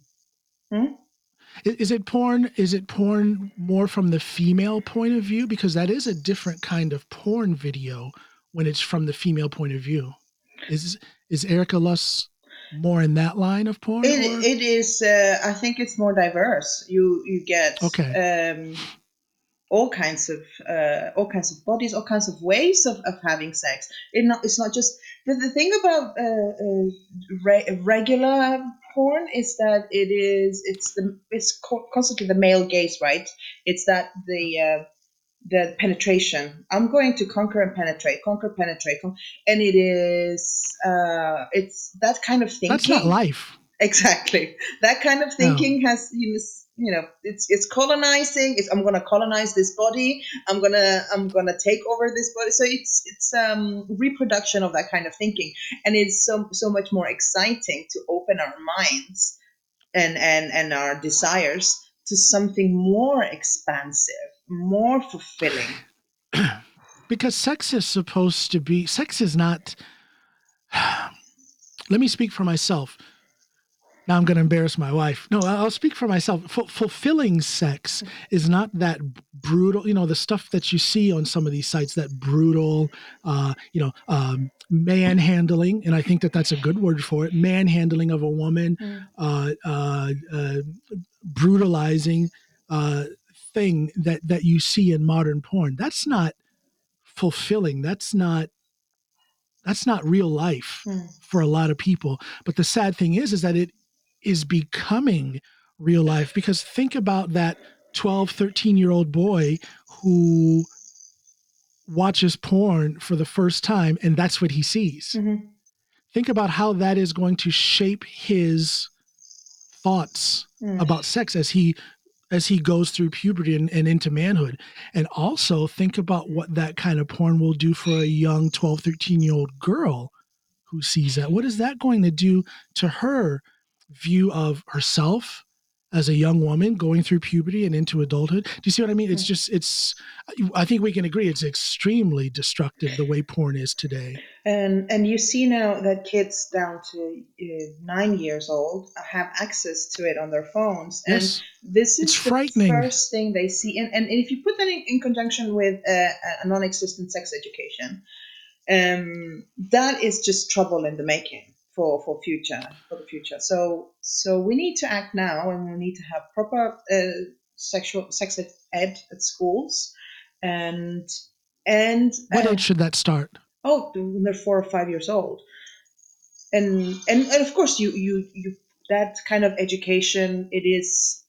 I- Is it porn? Is it porn more from the female point of view? Because that is a different kind of porn video when it's from the female point of view. Is is Erika Lust more in that line of porn? It, it is. Uh, I think it's more diverse. You you get Okay. um, all kinds of uh, all kinds of bodies, all kinds of ways of, of having sex. It not it's not just the, the thing about uh, uh, re- regular porn is that it is it's the it's co- constantly the male gaze, right? It's that the uh, the penetration. I'm going to conquer and penetrate, conquer, penetrate, con- and it is uh, it's that kind of thinking. That's not life. Exactly. That kind of thinking has you know, you know it's it's colonizing. It's I'm gonna colonize this body. I'm gonna I'm gonna take over this body. So it's it's um reproduction of that kind of thinking, and it's so so much more exciting to open our minds and and and our desires to something more expansive, more fulfilling. because sex is supposed to be sex is not let me speak for myself now i'm going to embarrass my wife. No i'll speak for myself. F- fulfilling sex is not that brutal you know the stuff that you see on some of these sites that brutal uh, you know um, manhandling and i think that that's a good word for it manhandling of a woman uh, uh, uh, brutalizing uh, thing that that you see in modern porn. That's not fulfilling. That's not that's not real life Hmm. for a lot of people. But the sad thing is is that it is becoming real life because think about that 12 13 year old boy who watches porn for the first time and that's what he sees. Mhm. Think about how that is going to shape his thoughts Mm. about sex as he as he goes through puberty and, and into manhood and also think about what that kind of porn will do for a young 12 13 year old girl who sees that what is that going to do to her view of herself as a young woman going through puberty and into adulthood. Do you see what i mean? It's just it's i think we can agree it's extremely destructive the way porn is today. And and you see now that kids down to uh, nine years old have access to it on their phones, and yes. this is It's the frightening. first thing they see. And, and if you put that in, in conjunction with uh, a non-existent sex education, um, that is just trouble in the making for for future for the future. So so we need to act now, and we need to have proper uh, sexual sex ed, ed at schools, and and what uh, age should that start? Oh when they're four or five years old. And and, and of course you you you that kind of education it is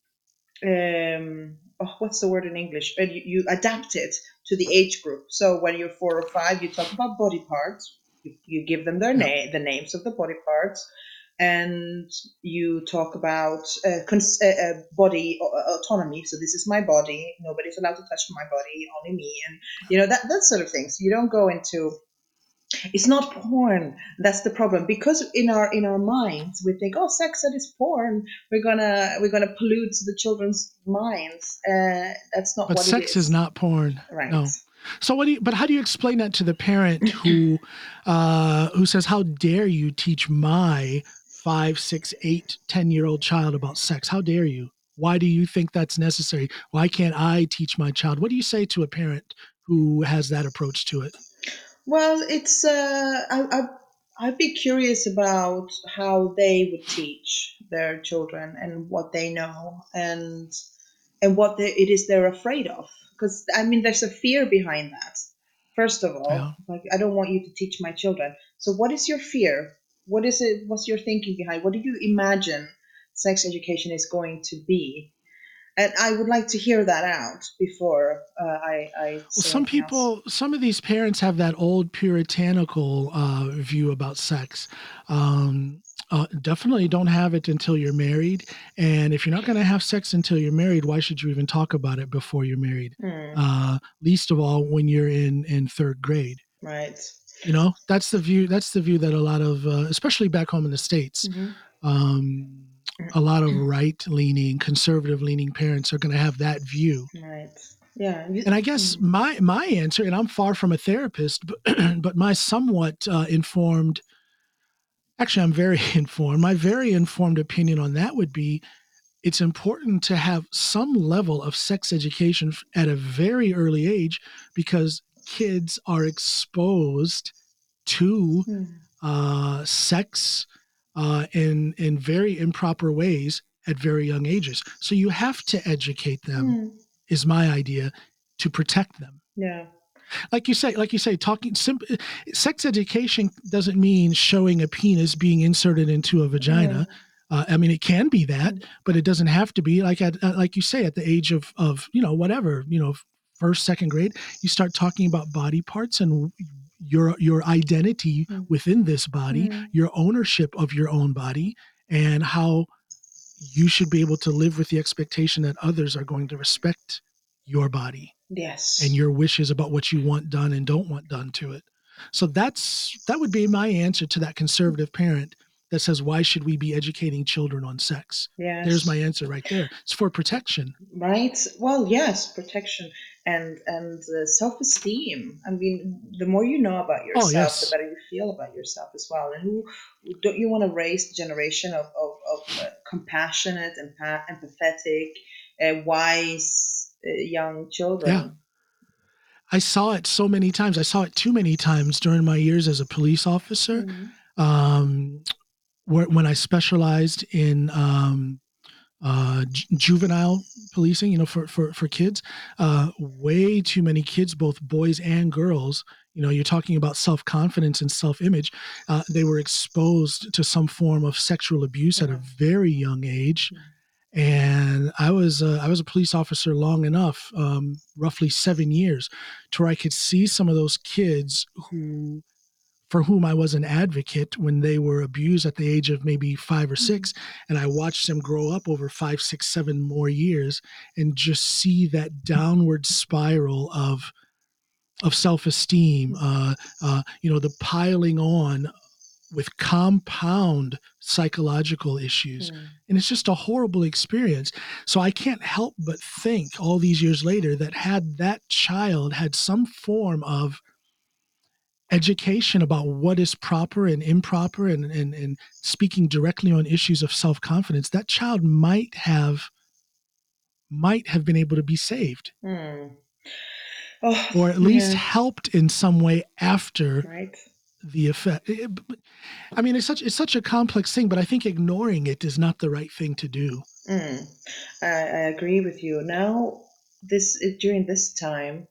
um oh, what's the word in english? And you, you adapt it to the age group. So when you're four or five you talk about body parts you, you give them their name the names of the body parts and you talk about uh, cons- uh, uh, body uh, autonomy. So this is my body. Nobody's allowed to touch my body only me and you know that that sort of thing so you don't go into it's not porn. That's the problem. Because in our in our minds we think oh sex ed is porn. We're gonna we're gonna pollute the children's minds. Uh, that's not but sex is. is not porn. Right. No So what do you, but how do you explain that to the parent who uh, who says, "How dare you teach my five, six, eight, ten year old child about sex? How dare you? Why do you think that's necessary? Why can't I teach my child?" What do you say to a parent who has that approach to it? well it's uh I, I i'd be curious about how they would teach their children and what they know and and what they, it is they're afraid of because i mean there's a fear behind that first of all Yeah. like i don't want you to teach my children so what is your fear what is it what's your thinking behind what do you imagine sex education is going to be and i would like to hear that out before uh, i i Well, some anything else. people, some of these parents have that old puritanical uh, view about sex. Um, uh, definitely don't have it until you're married. And if you're not going to have sex until you're married, why should you even talk about it before you're married? Hmm, uh, least of all when you're in in third grade. right You know, that's the view. That's the view that a lot of, uh, especially back home in the states, Mhm. um, a lot of right-leaning, conservative-leaning parents are going to have that view. right yeah And I guess my my answer, and I'm far from a therapist, but but my somewhat uh, informed, actually, I'm very informed. My very informed opinion on that would be, it's important to have some level of sex education at a very early age because kids are exposed to Hmm, uh, sex uh, in in very improper ways at very young ages. So you have to educate them. hmm, Is my idea to protect them yeah like you say like you say talking simp- sex education doesn't mean showing a penis being inserted into a vagina. Uh, i mean it can be that but it doesn't have to be. Like at uh, like you say at the age of of you know whatever you know first second grade you start talking about body parts and your your identity Mm. within this body Mm. your ownership of your own body and how you should be able to live with the expectation that others are going to respect your body yes and your wishes about what you want done and don't want done to it. So that's that would be my answer to that conservative parent that says why should we be educating children on sex? yes There's my answer right there. It's for protection. right well yes protection and and uh, self-esteem i mean the more you know about yourself Oh, yes. the better you feel about yourself as well and who don't you want to raise the generation of, of, of uh, compassionate empa- empathetic uh, wise young children Yeah. I saw it so many times. I saw it too many times during my years as a police officer. Mhm. um, where, when I specialized in um, uh, ju- juvenile policing, you know, for for for kids, uh, way too many kids, both boys and girls. You know, you're talking about self confidence and self image. Uh, they were exposed to some form of sexual abuse at a very young age, and I was uh, I was a police officer long enough, um, roughly seven years, to where I could see some of those kids who, for whom I was an advocate when they were abused at the age of maybe five or Mm-hmm. six, and I watched them grow up over five, six, seven more years, and just see that downward spiral of of self esteem, uh, uh, you know, the piling on with compound psychological issues Mm. and it's just a horrible experience so i can't help but think all these years later that had that child had some form of education about what is proper and improper and, and, and speaking directly on issues of self-confidence that child might have might have been able to be saved Mm. Oh, or at least yeah, helped in some way after right. The effect it- it- i mean it's such it's such a complex thing but i think ignoring it is not the right thing to do Mm. I, I agree with you. Now, this during this time,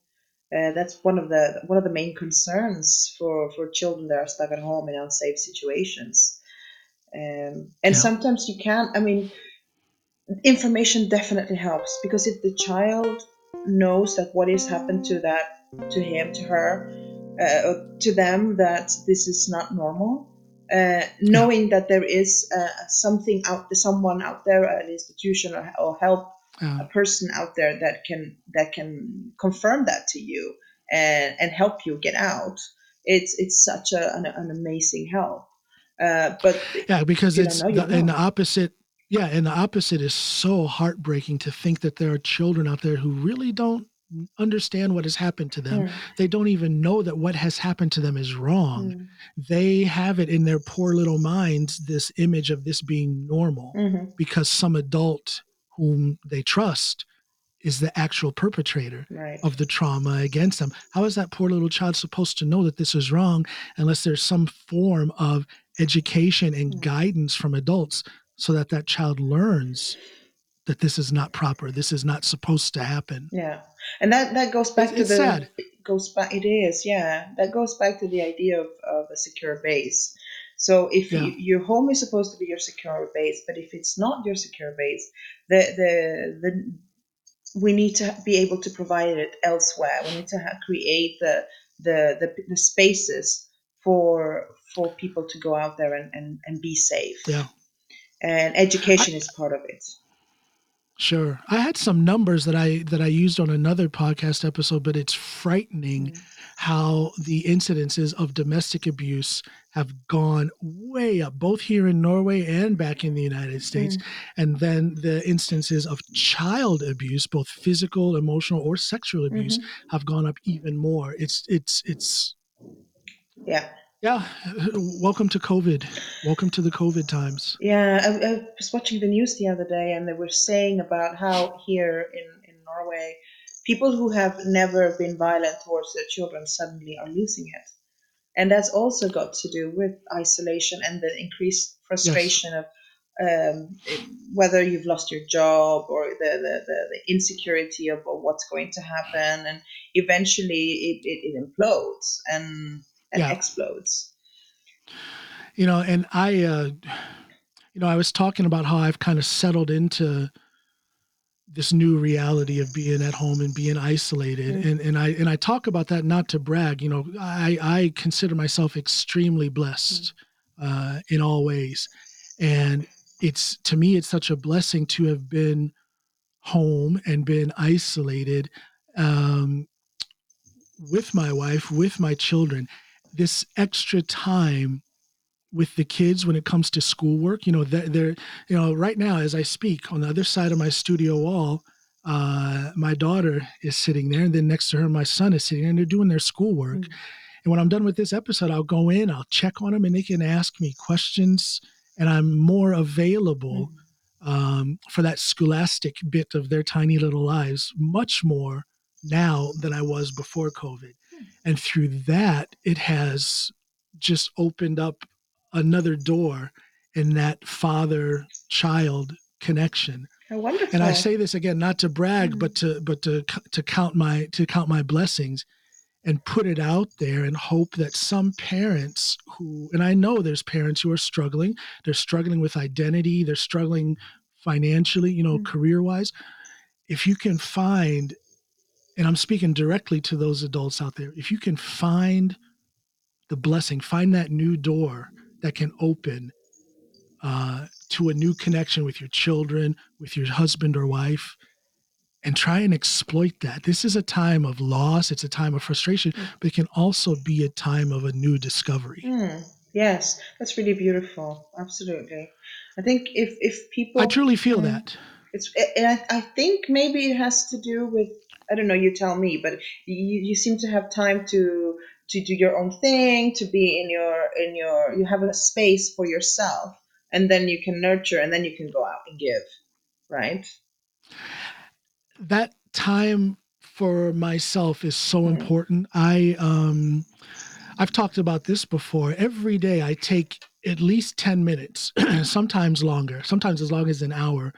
uh, that's one of the one of the main concerns for for children that are stuck at home in unsafe situations. Um, and Yeah. sometimes you can't. I mean, information definitely helps because if the child knows that what has happened to that to him to her uh, to them that this is not normal uh, knowing that there is uh, something out someone out there an institution or, or help Uh, a person out there that can that can confirm that to you and and help you get out it's it's such a, an, an amazing help. Uh, but yeah because it's know, the, and the opposite yeah and the opposite is so heartbreaking to think that there are children out there who really don't understand what has happened to them. Mm, they don't even know that what has happened to them is wrong. Mm, they have it in their poor little minds this image of this being normal mhm, because some adult whom they trust is the actual perpetrator right. of the trauma against them. How is that poor little child supposed to know that this is wrong unless there's some form of education and Mm. guidance from adults so that that child learns that this is not proper, this is not supposed to happen? Yeah, and that that goes back It's, to the sad. goes back. It is, yeah. That goes back to the idea of, of a secure base. So if Yeah. you, your home is supposed to be your secure base, but if it's not your secure base, the the the we need to be able to provide it elsewhere. We need to ha- create the, the the the spaces for for people to go out there and, and, and be safe. Yeah. And education is part of it. Sure. I had some numbers that I that I used on another podcast episode, but it's frightening Mm. how the incidences of domestic abuse have gone way up, both here in Norway and back in the United States. And then the instances of child abuse, both physical, emotional, or sexual abuse, Mhm. have gone up even more. It's it's it's Yeah. Yeah. Welcome to COVID. Welcome to the COVID times. Yeah, I, I was watching the news the other day, and they were saying about how here in, in Norway, people who have never been violent towards their children suddenly are losing it. And that's also got to do with isolation and the increased frustration of um, whether you've lost your job or the, the, the, the insecurity of, of what's going to happen. And eventually it, it, it implodes and Yeah. explodes. you know and i uh you know i was talking about how i've kind of settled into this new reality of being at home and being isolated Mm. and and i and i talk about that not to brag you know i i consider myself extremely blessed uh in all ways and it's to me it's such a blessing to have been home and been isolated um with my wife with my children this extra time with the kids when it comes to schoolwork. You know, they're, they're, you know, right now as I speak, on the other side of my studio wall, uh, my daughter is sitting there, and then next to her, my son is sitting there, and they're doing their schoolwork. Mm. And when I'm done with this episode, I'll go in, I'll check on them, and they can ask me questions, and I'm more available um, for that scholastic bit of their tiny little lives, much more now than I was before COVID. And through that, it has just opened up another door in that father child connection. How wonderful. And I say this again, not to brag, Mm. but to but to to count my to count my blessings and put it out there and hope that some parents who and I know there's parents who are struggling, they're struggling with identity, they're struggling financially, you know, Mm. career wise, if you can find, and I'm speaking directly to those adults out there, if you can find the blessing, find that new door that can open uh, to a new connection with your children, with your husband or wife, and try and exploit that. This is a time of loss, it's a time of frustration, Mm. but it can also be a time of a new discovery. Mm, yes, that's really beautiful. Absolutely. I think if if people I truly feel Mm. that. It's, and I, I think maybe it has to do with I don't know. You tell me, but you, you seem to have time to to do your own thing, to be in your in your you have a space for yourself, and then you can nurture, and then you can go out and give, right? That time for myself is so Mm. important. I um I've talked about this before. Every day I take at least 10 minutes, sometimes longer, sometimes as long as an hour,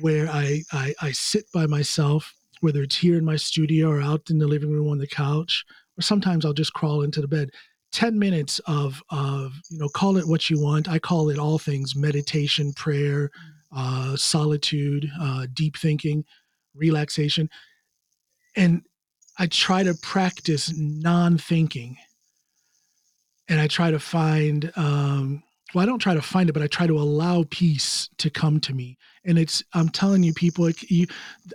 where I, I I sit by myself, whether it's here in my studio or out in the living room on the couch, or sometimes I'll just crawl into the bed. 10 minutes of of you know call it what you want. I call it all things meditation prayer uh solitude uh deep thinking relaxation. And i try to practice non-thinking. And i try to find um well i don't try to find it but i try to allow peace to come to me and it's i'm telling you people it, you,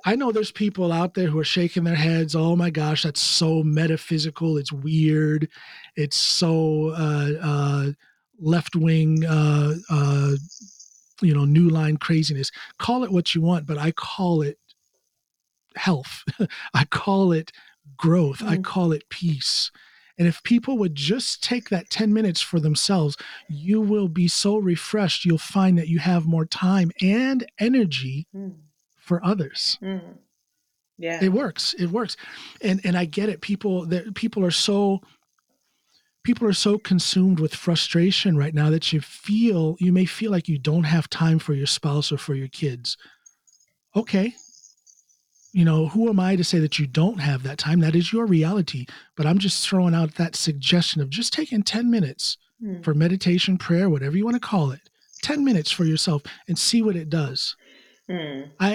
i know there's people out there who are shaking their heads oh my gosh that's so metaphysical it's weird it's so uh, uh, left-wing uh, uh, you know new line craziness. Call it what you want but i call it health. I call it growth. I Mm. call it peace and if people would just take that 10 minutes for themselves you will be so refreshed you'll find that you have more time and energy Mm, for others. Mm. Yeah. it works it works. And and i get it people that people are so people are so consumed with frustration right now that you feel you may feel like you don't have time for your spouse or for your kids. Okay you know who am i to say that you don't have that time that is your reality but i'm just throwing out that suggestion of just taking 10 minutes Mm. for meditation prayer whatever you want to call it 10 minutes for yourself and see what it does Mm. i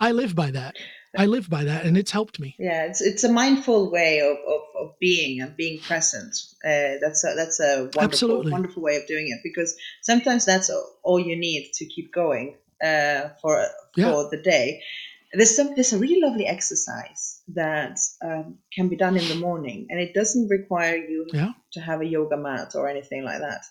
i i live by that i live by that and it's helped me Yeah, it's it's a mindful way of, of, of being and being present. Uh, that's a, that's a wonderful Absolutely. wonderful way of doing it because sometimes that's all you need to keep going uh, for Yeah. for the day. There's some there's a really lovely exercise that um, can be done in the morning, and it doesn't require you Yeah. to have a yoga mat or anything like that.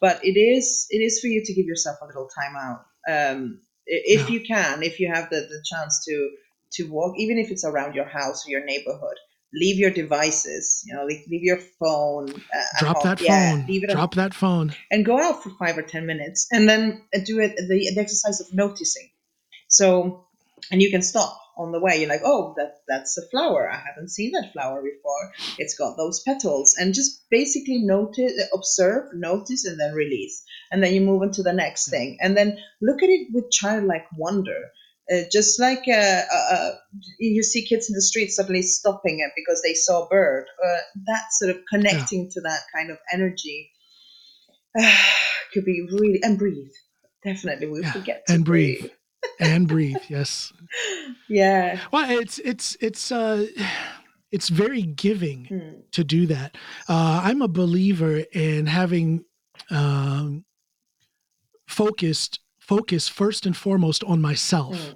But it is it is for you to give yourself a little time out. Um, if Yeah. you can, if you have the, the chance to to walk, even if it's around your house or your neighborhood, leave your devices. You know, leave, leave your phone. Uh, drop that Yeah, phone leave it drop that phone and go out for five or ten minutes and then do it the, the exercise of noticing so and you can stop on the way. You're like oh that that's a flower. I haven't seen that flower before. It's got those petals. And just basically notice observe notice and then release. And then you move on to the next thing. And then look at it with childlike wonder. Uh, just like uh, uh, uh, you see kids in the street suddenly stopping it because they saw a bird. Uh, that sort of connecting to that kind of energy could be really and breathe. Definitely, we Yeah, forget and breathe and breathe yes Yeah. well it's it's it's uh it's very giving Hmm. to do that uh i'm a believer in having um focused focus first and foremost on myself Hmm.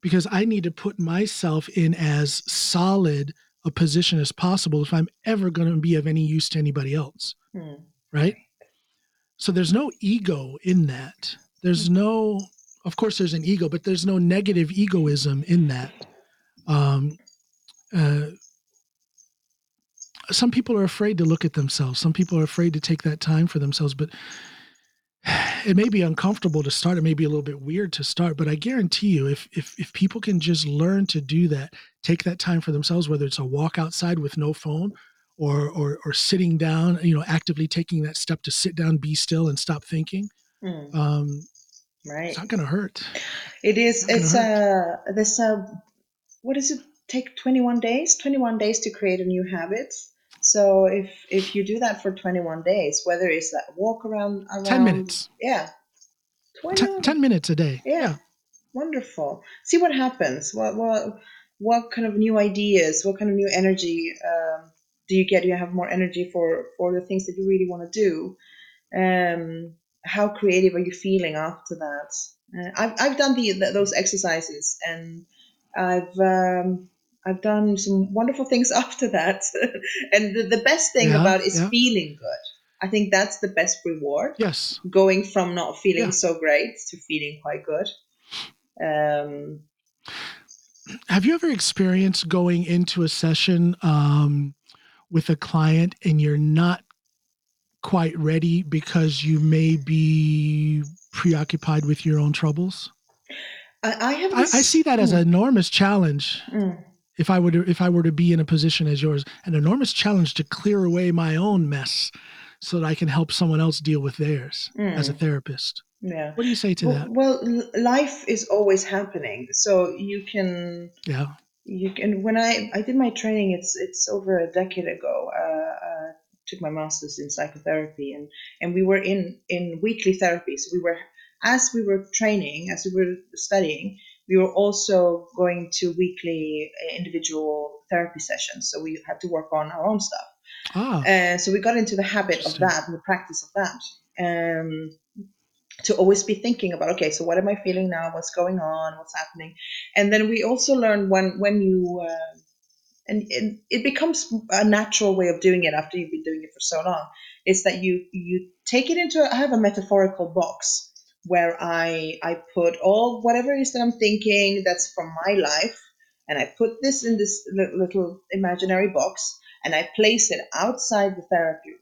because i need to put myself in as solid a position as possible if i'm ever going to be of any use to anybody else Hmm. right so there's no ego in that there's no of course there's an ego but there's no negative egoism in that. Um uh some people are afraid to look at themselves. Some people are afraid to take that time for themselves but it may be uncomfortable to start. It may be a little bit weird to start but i guarantee you if if if people can just learn to do that take that time for themselves whether it's a walk outside with no phone or or or sitting down you know actively taking that step to sit down be still and stop thinking Hmm. um Right. it's not going to hurt It is. gonna It's a. There's a. What does it take? 21 days. 21 days to create a new habit. So if if you do that for 21 days, whether it's that walk around around 10 minutes yeah, 20, 10, 10 minutes a day yeah. wonderful. See what happens. What what what kind of new ideas? What kind of new energy um, do you get? Do you have more energy for for the things that you really want to do? Um, how creative are you feeling after that? Uh, I've I've done the, the those exercises and I've um, I've done some wonderful things after that. and the, the best thing Yeah, about it is yeah. feeling good. I think that's the best reward. Yes. Going from not feeling Yeah. so great to feeling quite good. Um, Have you ever experienced going into a session um, with a client and you're not quite ready because you may be preoccupied with your own troubles? I, I have. I, I see that as an enormous challenge. Mm, If I were to, if I were to be in a position as yours, an enormous challenge to clear away my own mess, so that I can help someone else deal with theirs mm, as a therapist. yeah. What do you say to Well, that? well, life is always happening, so you can Yeah. you can when i i did my training it's it's over a decade ago uh, uh took my master's in psychotherapy and and we were in in weekly therapy. So we were as we were training as we were studying we were also going to weekly uh, individual therapy sessions. So we had to work on our own stuff. Ah. uh, so we got into the habit of that and the practice of that. Um, to always be thinking about okay so what am i feeling now? What's going on? What's happening? And then we also learn when when you uh, and, and it becomes a natural way of doing it after you've been doing it for so long is that you you take it into i have a metaphorical box where i i put all whatever it is that i'm thinking that's from my life and i put this in this little imaginary box and i place it outside the therapy room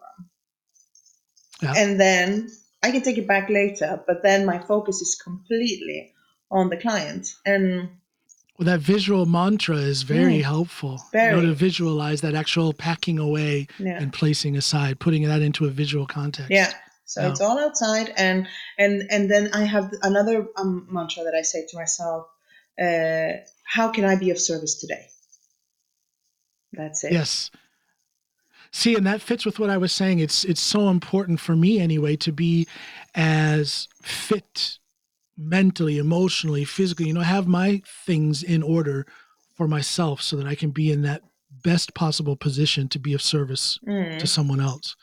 Yeah. and then I can take it back later, but then my focus is completely on the client. And Well, that visual mantra is very Mm. helpful. You know, Very. to visualize that actual packing away yeah, and placing aside, putting that into a visual context. yeah. So Yeah. it's all outside, and and and then I have another um, mantra that I say to myself: uh, How can I be of service today? That's it. Yes. See, and that fits with what I was saying. It's it's so important for me anyway to be as fit mentally, emotionally, physically, you know, have my things in order for myself so that I can be in that best possible position to be of service Mm, to someone else.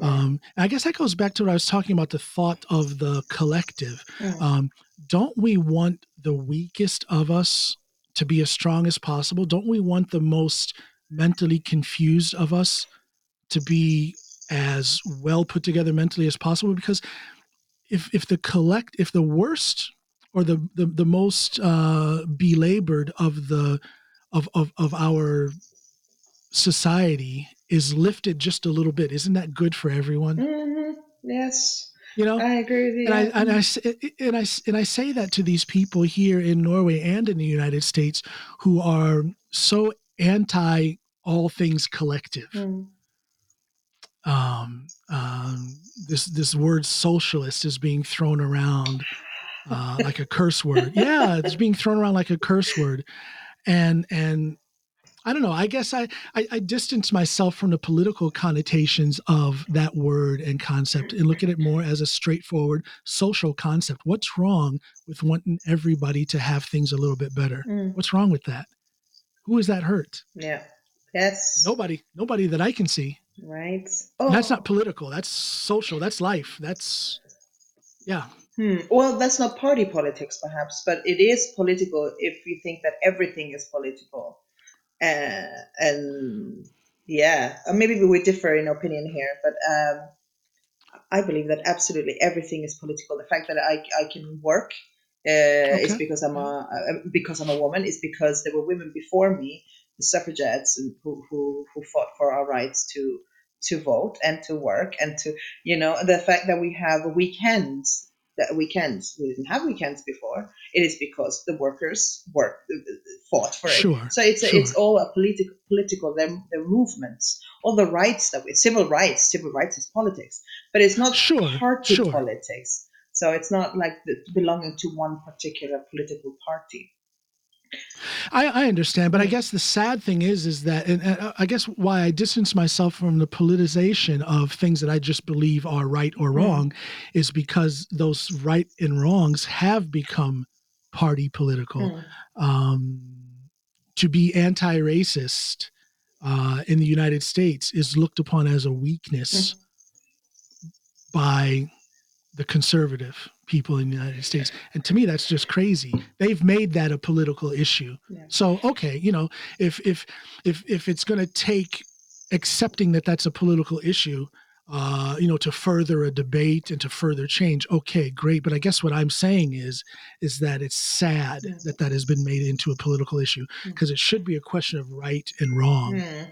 Um, I guess that goes back to what I was talking about the thought of the collective. Mm, Um, don't we want the weakest of us to be as strong as possible? Don't we want the most mentally confused of us to be as well put together mentally as possible? Because if if the collect if the worst or the the, the most uh, belabored of the of, of of our society is lifted just a little bit, isn't that good for everyone? mhm, Yes, You know, I agree with you. and I and I and I and I say that to these people here in Norway and in the United States who are so anti all things collective. Mm, Um, um, this this word socialist is being thrown around uh, like a curse word. Yeah, it's being thrown around like a curse word, and and I don't know. I guess I, I I distance myself from the political connotations of that word and concept and look at it more as a straightforward social concept. What's wrong with wanting everybody to have things a little bit better? mm, What's wrong with that? Who is that hurt? yeah. Yes. Nobody. Nobody that I can see. Right. And that's Oh. not political. That's social. That's life. That's yeah. Hmm. Well, that's not party politics, perhaps, but it is political if you think that everything is political. Uh, and yeah, maybe we differ in opinion here, but um, I believe that absolutely everything is political. The fact that I, I can work uh, is Okay. because I'm a uh, because I'm a woman. Is because there were women before me, the suffragettes, and who, who who fought for our rights to to vote and to work and to you know the fact that we have weekends that weekends we didn't have weekends before it is because the workers worked fought for it Sure. so it's sure. it's all a political political their, their movements all the rights that we civil rights civil rights is politics but it's not Sure, party sure. politics so it's not like the, belonging to one particular political party I, I understand, but I guess the sad thing is, is that, and and I guess why I distance myself from the politicization of things that I just believe are right or Mm. wrong, is because those right and wrongs have become party political. Mm. Um, to be anti-racist uh, in the United States is looked upon as a weakness by the conservative people in the United States. And to me, that's just crazy. They've made that a political issue. Yeah. So, okay, you know, if if if if it's going to take accepting that that's a political issue, uh, you know, to further a debate and to further change, okay, great. But I guess what I'm saying is, is that it's sad that that has been made into a political issue Mm. because it should be a question of right and wrong Mm.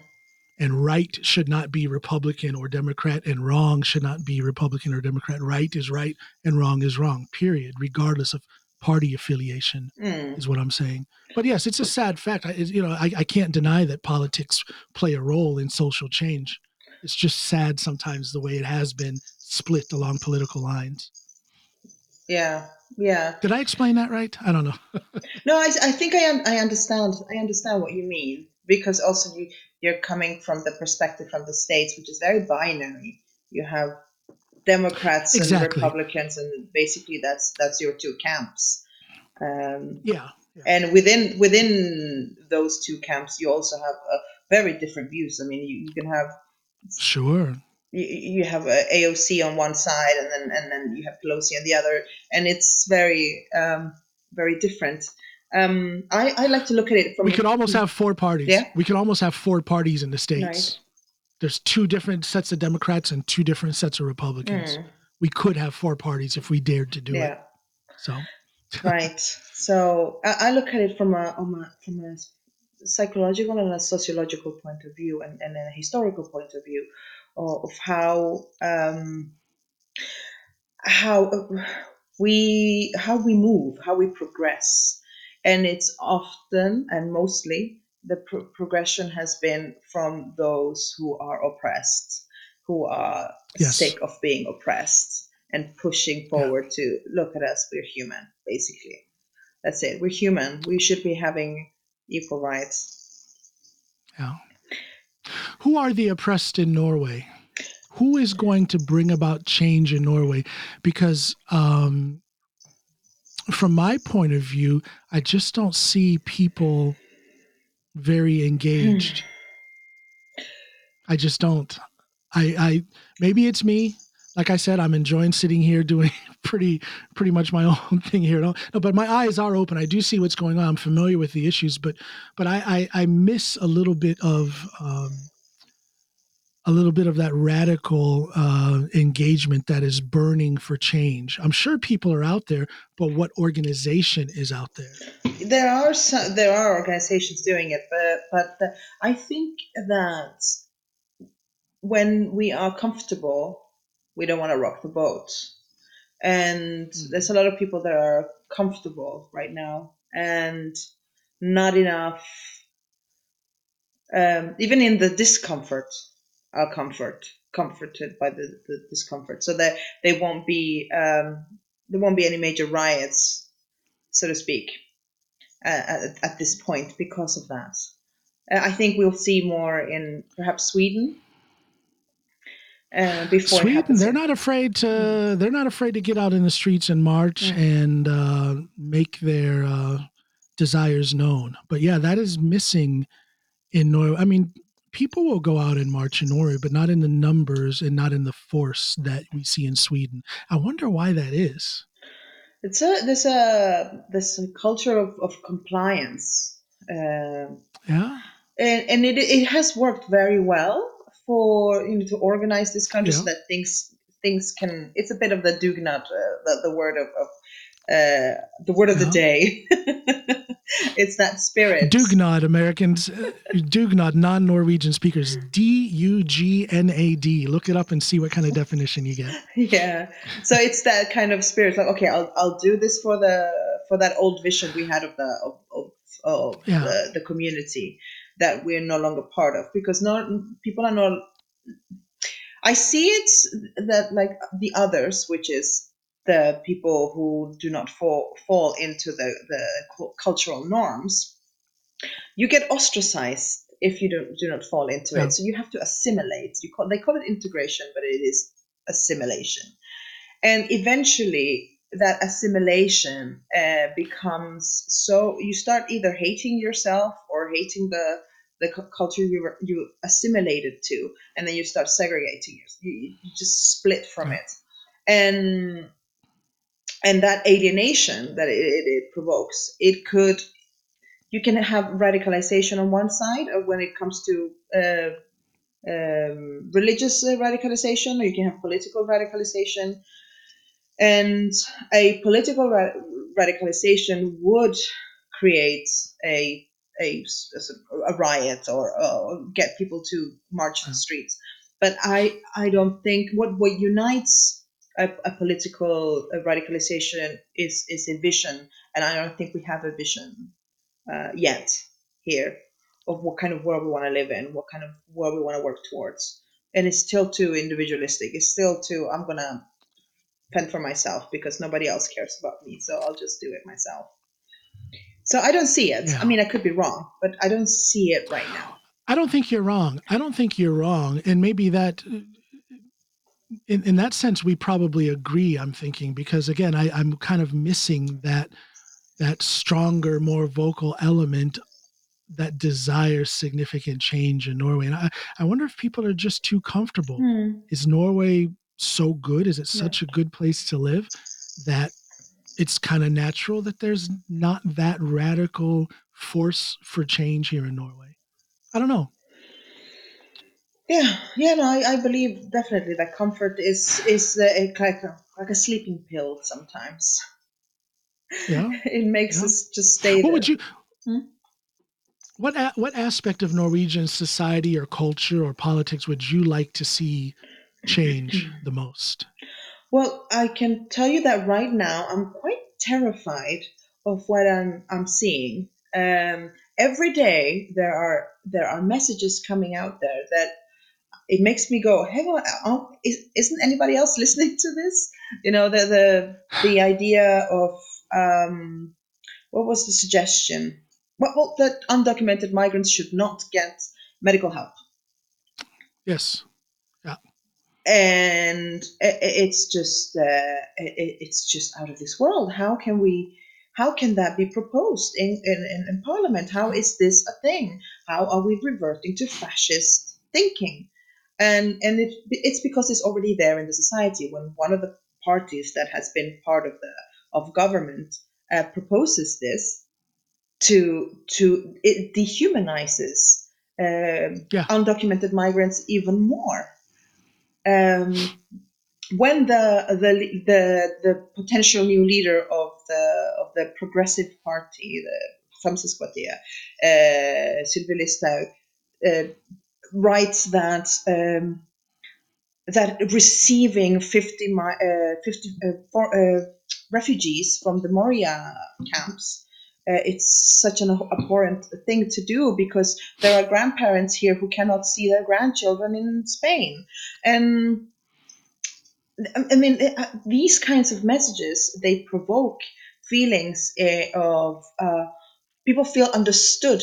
And right should not be Republican or Democrat, and wrong should not be Republican or Democrat. Right is right, and wrong is wrong. Period, regardless of party affiliation, Mm. is what I'm saying. But yes, it's a sad fact. I, you know, I, I can't deny that politics play a role in social change. It's just sad sometimes the way it has been split along political lines. Yeah, yeah. Did I explain that right? I don't know. No, I, I think I, I understand. I understand what you mean because also you you're coming from the perspective from the states, which is very binary. You have Democrats and Republicans, and basically that's that's your two camps. Um, Yeah, and within within those two camps, you also have uh, very different views. I mean, you, you can have sure. you, you have a AOC on one side, and then and then you have Pelosi on the other, and it's very um, very different. Um, I, I like to look at it from We could almost have four parties. Yeah. We could almost have four parties in the states. Right. There's two different sets of Democrats and two different sets of Republicans. Mm, We could have four parties if we dared to do yeah. it. So right. So I, I look at it from a, from a from a psychological and a sociological point of view, and, and a historical point of view of, of how um, how uh, we how we move, how we progress, and it's often and mostly the pro- progression has been from those who are oppressed, who are Yes. sick of being oppressed, and pushing forward to look at us, we're human, basically. That's it. We're human. We should be having equal rights. yeah. Who are the oppressed in Norway? Who is going to bring about change in Norway? Because um, from my point of view, I just don't see people very engaged. I just don't. I, I maybe it's me. Like I said, I'm enjoying sitting here doing pretty pretty much my own thing here. No, no, but my eyes are open. I do see what's going on. I'm familiar with the issues, but but I I, I miss a little bit of um, a little bit of that radical uh, engagement that is burning for change. I'm sure people are out there, but what organization is out there? There are some, there are organizations doing it, but but I think that when we are comfortable, we don't want to rock the boat, and Mhm. there's a lot of people that are comfortable right now and not enough. Um, even in the discomfort, comfort comforted by the, the discomfort, so that they won't be um, there won't be any major riots, so to speak, uh, at, at this point because of that. Uh, I think we'll see more in perhaps Sweden. Uh, before Sweden, they're not afraid to. They're not afraid to get out in the streets and march Mm. and uh, make their uh, desires known. But yeah, that is missing in Norway. I mean, people will go out and march in Norway, but not in the numbers and not in the force that we see in Sweden. I wonder why that is. It's a there's a there's a culture of, of compliance, um, Yeah, and and it it has worked very well for you know to organize this country so that things things can. It's a bit of the dugnad, uh, the, the word of, of uh, the word of the day. it's that spirit. Dugnad, Americans, uh, Dugnad, non-Norwegian speakers, D U G N A D. Look it up and see what kind of definition you get. yeah so it's that kind of spirit like okay i'll, I'll do this for the for that old vision we had of the of, of, of Yeah. the, the community that we're no longer part of because not people are not i see it that like the others which is the people who do not fall fall into the the cultural norms you get ostracized if you don't do not fall into it. So you have to assimilate. You call they call it integration but it is assimilation. And eventually that assimilation uh, becomes so you start either hating yourself or hating the the culture you were, you assimilated to, and then you start segregating. You, you just split from it, and and that alienation that it, it, provokes, it could you can have radicalization on one side when it comes to uh, um, religious radicalization, or you can have political radicalization. And a political ra- radicalization would create a a, a riot or, or get people to march the streets. But I I don't think what what unites a, a political radicalization is is a vision, and I don't think we have a vision uh, yet here of what kind of world we want to live in, what kind of world we want to work towards. And it's still too individualistic. It's still too, I'm going to fend for myself because nobody else cares about me. So I'll just do it myself. So I don't see it. Yeah. I mean, I could be wrong, but I don't see it right now. I don't think you're wrong. I don't think you're wrong. And maybe that, in, in that sense, we probably agree, I'm thinking, because again, I, I'm kind of missing that that stronger, more vocal element that desires significant change in Norway. And I, I wonder if people are just too comfortable. Mm. Is Norway so good? Is it such yeah. a good place to live that it's kind of natural that there's not that radical force for change here in Norway? I don't know. Yeah, yeah, no, I, I believe definitely that comfort is is uh, like a, like a sleeping pill sometimes. Yeah, it makes yeah. us just stay. What there. would you? Hmm? What a, what aspect of Norwegian society or culture or politics would you like to see change the most? Well, I can tell you that right now I'm quite terrified of what I'm I'm seeing. Um, every day there are there are messages coming out there that it makes me go, hang on, is, not anybody else listening to this? You know, the the the idea of um, what was the suggestion? well, that undocumented migrants should not get medical help. Yes. Yeah. And it's just uh, it's just out of this world. How can we? How can that be proposed in, in, in Parliament? How is this a thing? How are we reverting to fascist thinking? And and it, it's because it's already there in the society. When one of the parties that has been part of the of government uh, proposes this, to to it dehumanizes um, yeah. undocumented migrants even more. Um, when the, the the the potential new leader of the of the Progressive Party, the Fremskrittspartiet, uh, Sylvi Listhaug, uh, writes that um, that receiving 50, uh, 50 uh, for, uh, refugees from the Moria camps uh, it's such an abhorrent thing to do because there are grandparents here who cannot see their grandchildren in Spain. And I mean, uh, these kinds of messages they provoke feelings uh, of uh, people feel understood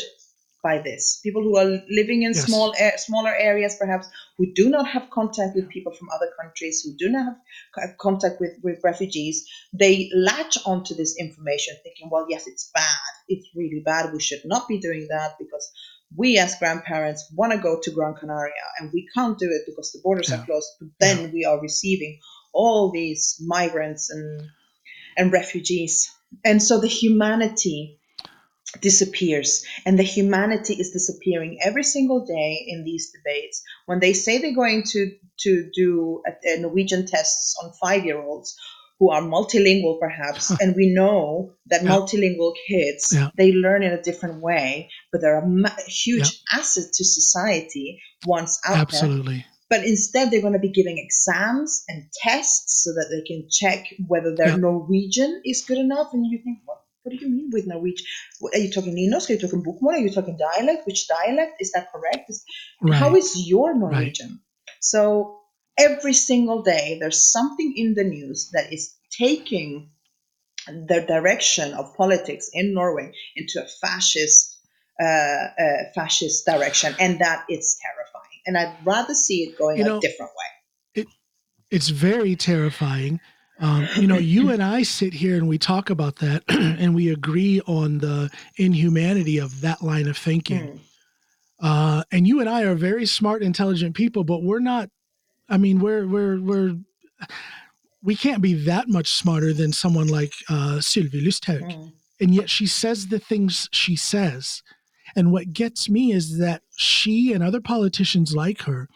by this. People who are living in yes. small, smaller areas, perhaps, who do not have contact with people from other countries, who do not have contact with, with refugees, they latch onto this information thinking, well, yes, it's bad. It's really bad. We should not be doing that because we as grandparents want to go to Gran Canaria and we can't do it because the borders yeah. are closed. But then yeah. we are receiving all these migrants and and refugees. And so the humanity disappears and the humanity is disappearing every single day in these debates when they say they're going to to do a, a norwegian tests on five year olds who are multilingual perhaps and we know that yeah. multilingual kids yeah. they learn in a different way but they're a ma- huge yeah. asset to society once out absolutely there. but instead they're going to be giving exams and tests so that they can check whether their norwegian is good enough and you think what what do you mean with Norwegian? Are you talking Nynorsk? Are you talking Bokmål? Are you talking dialect? Which dialect? Is that correct? Is, right. How is your Norwegian? Right. So every single day, there's something in the news that is taking the direction of politics in Norway into a fascist, uh, uh, fascist direction, and that is terrifying. And I'd rather see it going you know, a different way. It, it's very terrifying Um, you know, you and I sit here and we talk about that, and we agree on the inhumanity of that line of thinking. Mm. Uh, and you and I are very smart, intelligent people, but we're not. I mean, we're we're we're we can't be that much smarter than someone like uh, Sylvi Listhaug, Mm. and yet she says the things she says. And what gets me is that she and other politicians like her,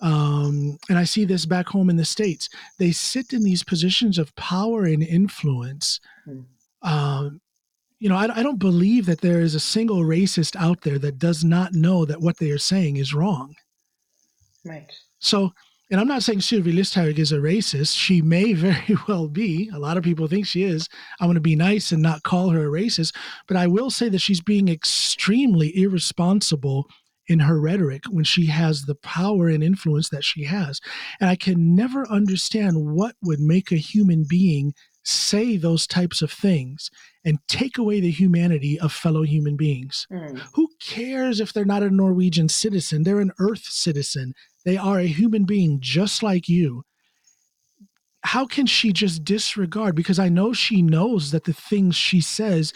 um, and I see this back home in the states, they sit in these positions of power and influence. Hmm. Um, you know, I, I don't believe that there is a single racist out there that does not know that what they are saying is wrong. Right. So, and I'm not saying Sylvi Listhaug is a racist. She may very well be. A lot of people think she is. I'm going to be nice and not call her a racist, but I will say that she's being extremely irresponsible in her rhetoric when she has the power and influence that she has. And I can never understand what would make a human being say those types of things and take away the humanity of fellow human beings. Mm. Who cares if they're not a Norwegian citizen? They're an Earth citizen. They are a human being just like you. How can she just disregard? Because I know she knows that the things she says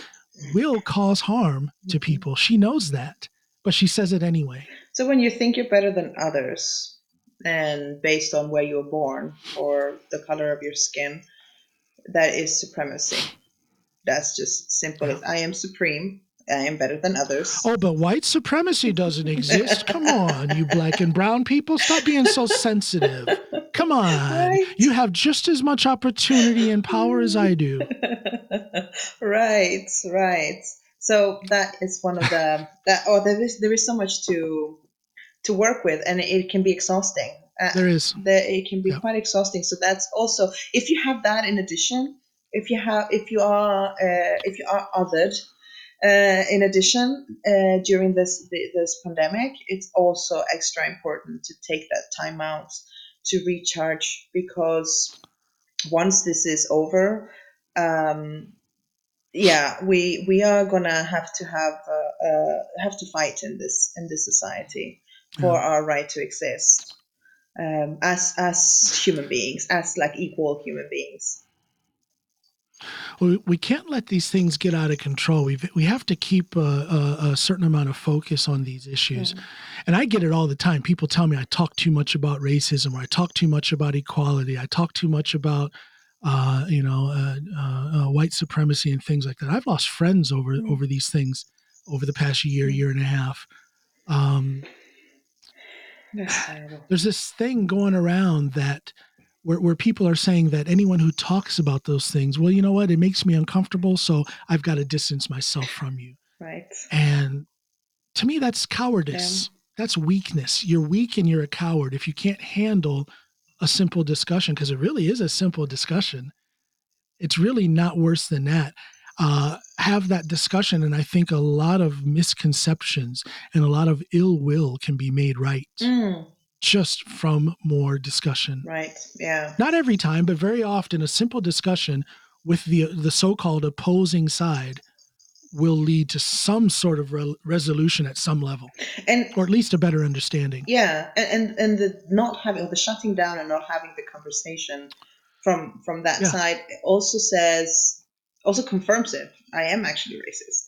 will cause harm to Mhm. people. She knows that, but she says it anyway. So when you think you're better than others, and based on where you were born or the color of your skin, that is supremacy. That's just simple as I am supreme. I am better than others. Oh, but white supremacy doesn't exist. Come on, you black and brown people. Stop being so sensitive. Come on. Right. You have just as much opportunity and power as I do. right, right. So that is one of the that. Oh, there is there is so much to to work with, and it can be exhausting. Uh, There is. it can be Yeah. quite exhausting. So that's also if you have that in addition, if you have if you are uh, if you are othered. Uh, in addition, uh, during this the- this pandemic, it's also extra important to take that time out to recharge because once this is over, um, yeah, we we are gonna have to have uh, uh, have to fight in this in this society for Yeah. our right to exist um, as as human beings, as like equal human beings. we, we can't let these things get out of control. We we have to keep a, a, a certain amount of focus on these issues. And I get it all the time. People tell me I talk too much about racism, or I talk too much about equality. I talk too much about uh, you know uh, uh, uh, white supremacy and things like that. I've lost friends over Mm. over these things over the past year, Mm. year and a half. Um, there's this thing going around that where, where people are saying that anyone who talks about those things, well, you know what, it makes me uncomfortable, so I've got to distance myself from you. Right. And to me, that's cowardice. That's weakness. You're weak and you're a coward if you can't handle a simple discussion, because it really is a simple discussion. It's really not worse than that. Uh, have that discussion, and I think a lot of misconceptions and a lot of ill will can be made right Mm, just from more discussion. right. Yeah. Not every time, but very often, a simple discussion with the the so-called opposing side will lead to some sort of re- resolution at some level, And or at least a better understanding. yeah, and and, and the not having the shutting down and not having the conversation from from that Yeah. side also says also confirms it. I am actually racist.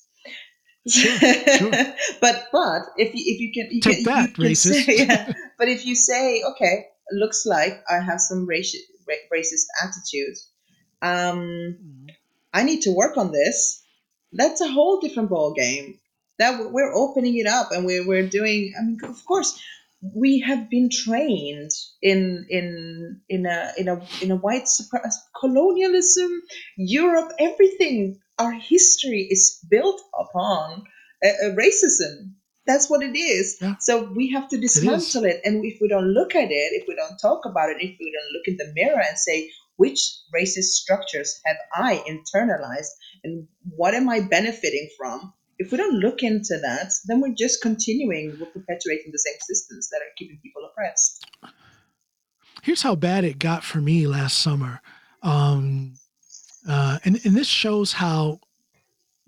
Sure, sure. but but if you if you can you Take can, that, you racist. Say, yeah, but if you say okay, looks like I have some racist racist attitudes. Um, I need to work on this. That's a whole different ball game. That we're opening it up and we're we're doing. I mean, of course, we have been trained in in in a in a in a white colonialism, Europe, everything. Our history is built upon uh, uh, racism. That's what it is. Yeah. So we have to dismantle it. And if we don't look at it, if we don't talk about it, if we don't look in the mirror and say, which racist structures have I internalized and what am I benefiting from? If we don't look into that, then we're just continuing, we're perpetuating the same systems that are keeping people oppressed. Here's how bad it got for me last summer, um, uh, and and this shows how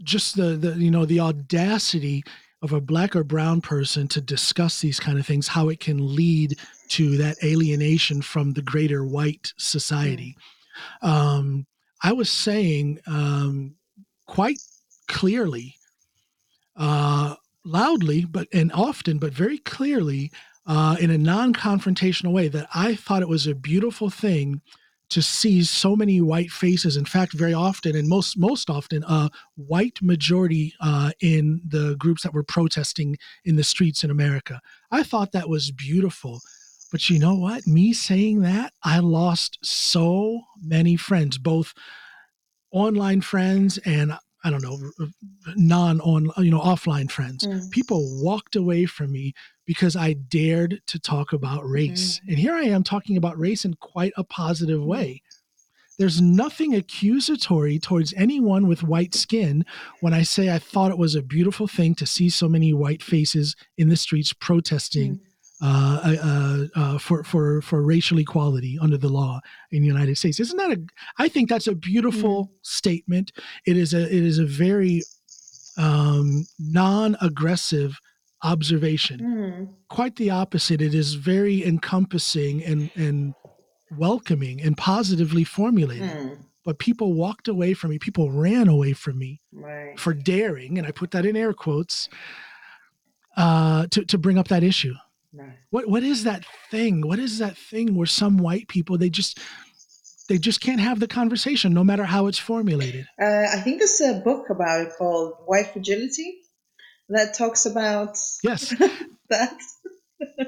just the the you know the audacity of a black or brown person to discuss these kind of things, how it can lead to that alienation from the greater white society. Um, I was saying um, quite clearly, uh, loudly, but and often, but very clearly, uh, in a non-confrontational way, that I thought it was a beautiful thing to see so many white faces. In fact, very often, and most most often, a white majority uh, in the groups that were protesting in the streets in America. I thought that was beautiful. But you know what? Me saying that, I lost so many friends, both online friends and I don't know, non on, you know, offline friends. Mm. People walked away from me because I dared to talk about race. Mm. And here I am talking about race in quite a positive mm. way. There's nothing accusatory towards anyone with white skin when I say I thought it was a beautiful thing to see so many white faces in the streets protesting. Mm uh, uh, uh, for for for racial equality under the law in the United States. Isn't that a? I think that's a beautiful mm. statement. It is a it is a very um, non-aggressive observation. Mm. Quite the opposite. It is very encompassing and and welcoming and positively formulated. Mm. But people walked away from me. People ran away from me right. for daring, and I put that in air quotes, uh, to to bring up that issue. What what is that thing? What is that thing where some white people they just they just can't have the conversation no matter how it's formulated? Uh, I think there's a book about it called White Fragility that talks about yes that. Uh,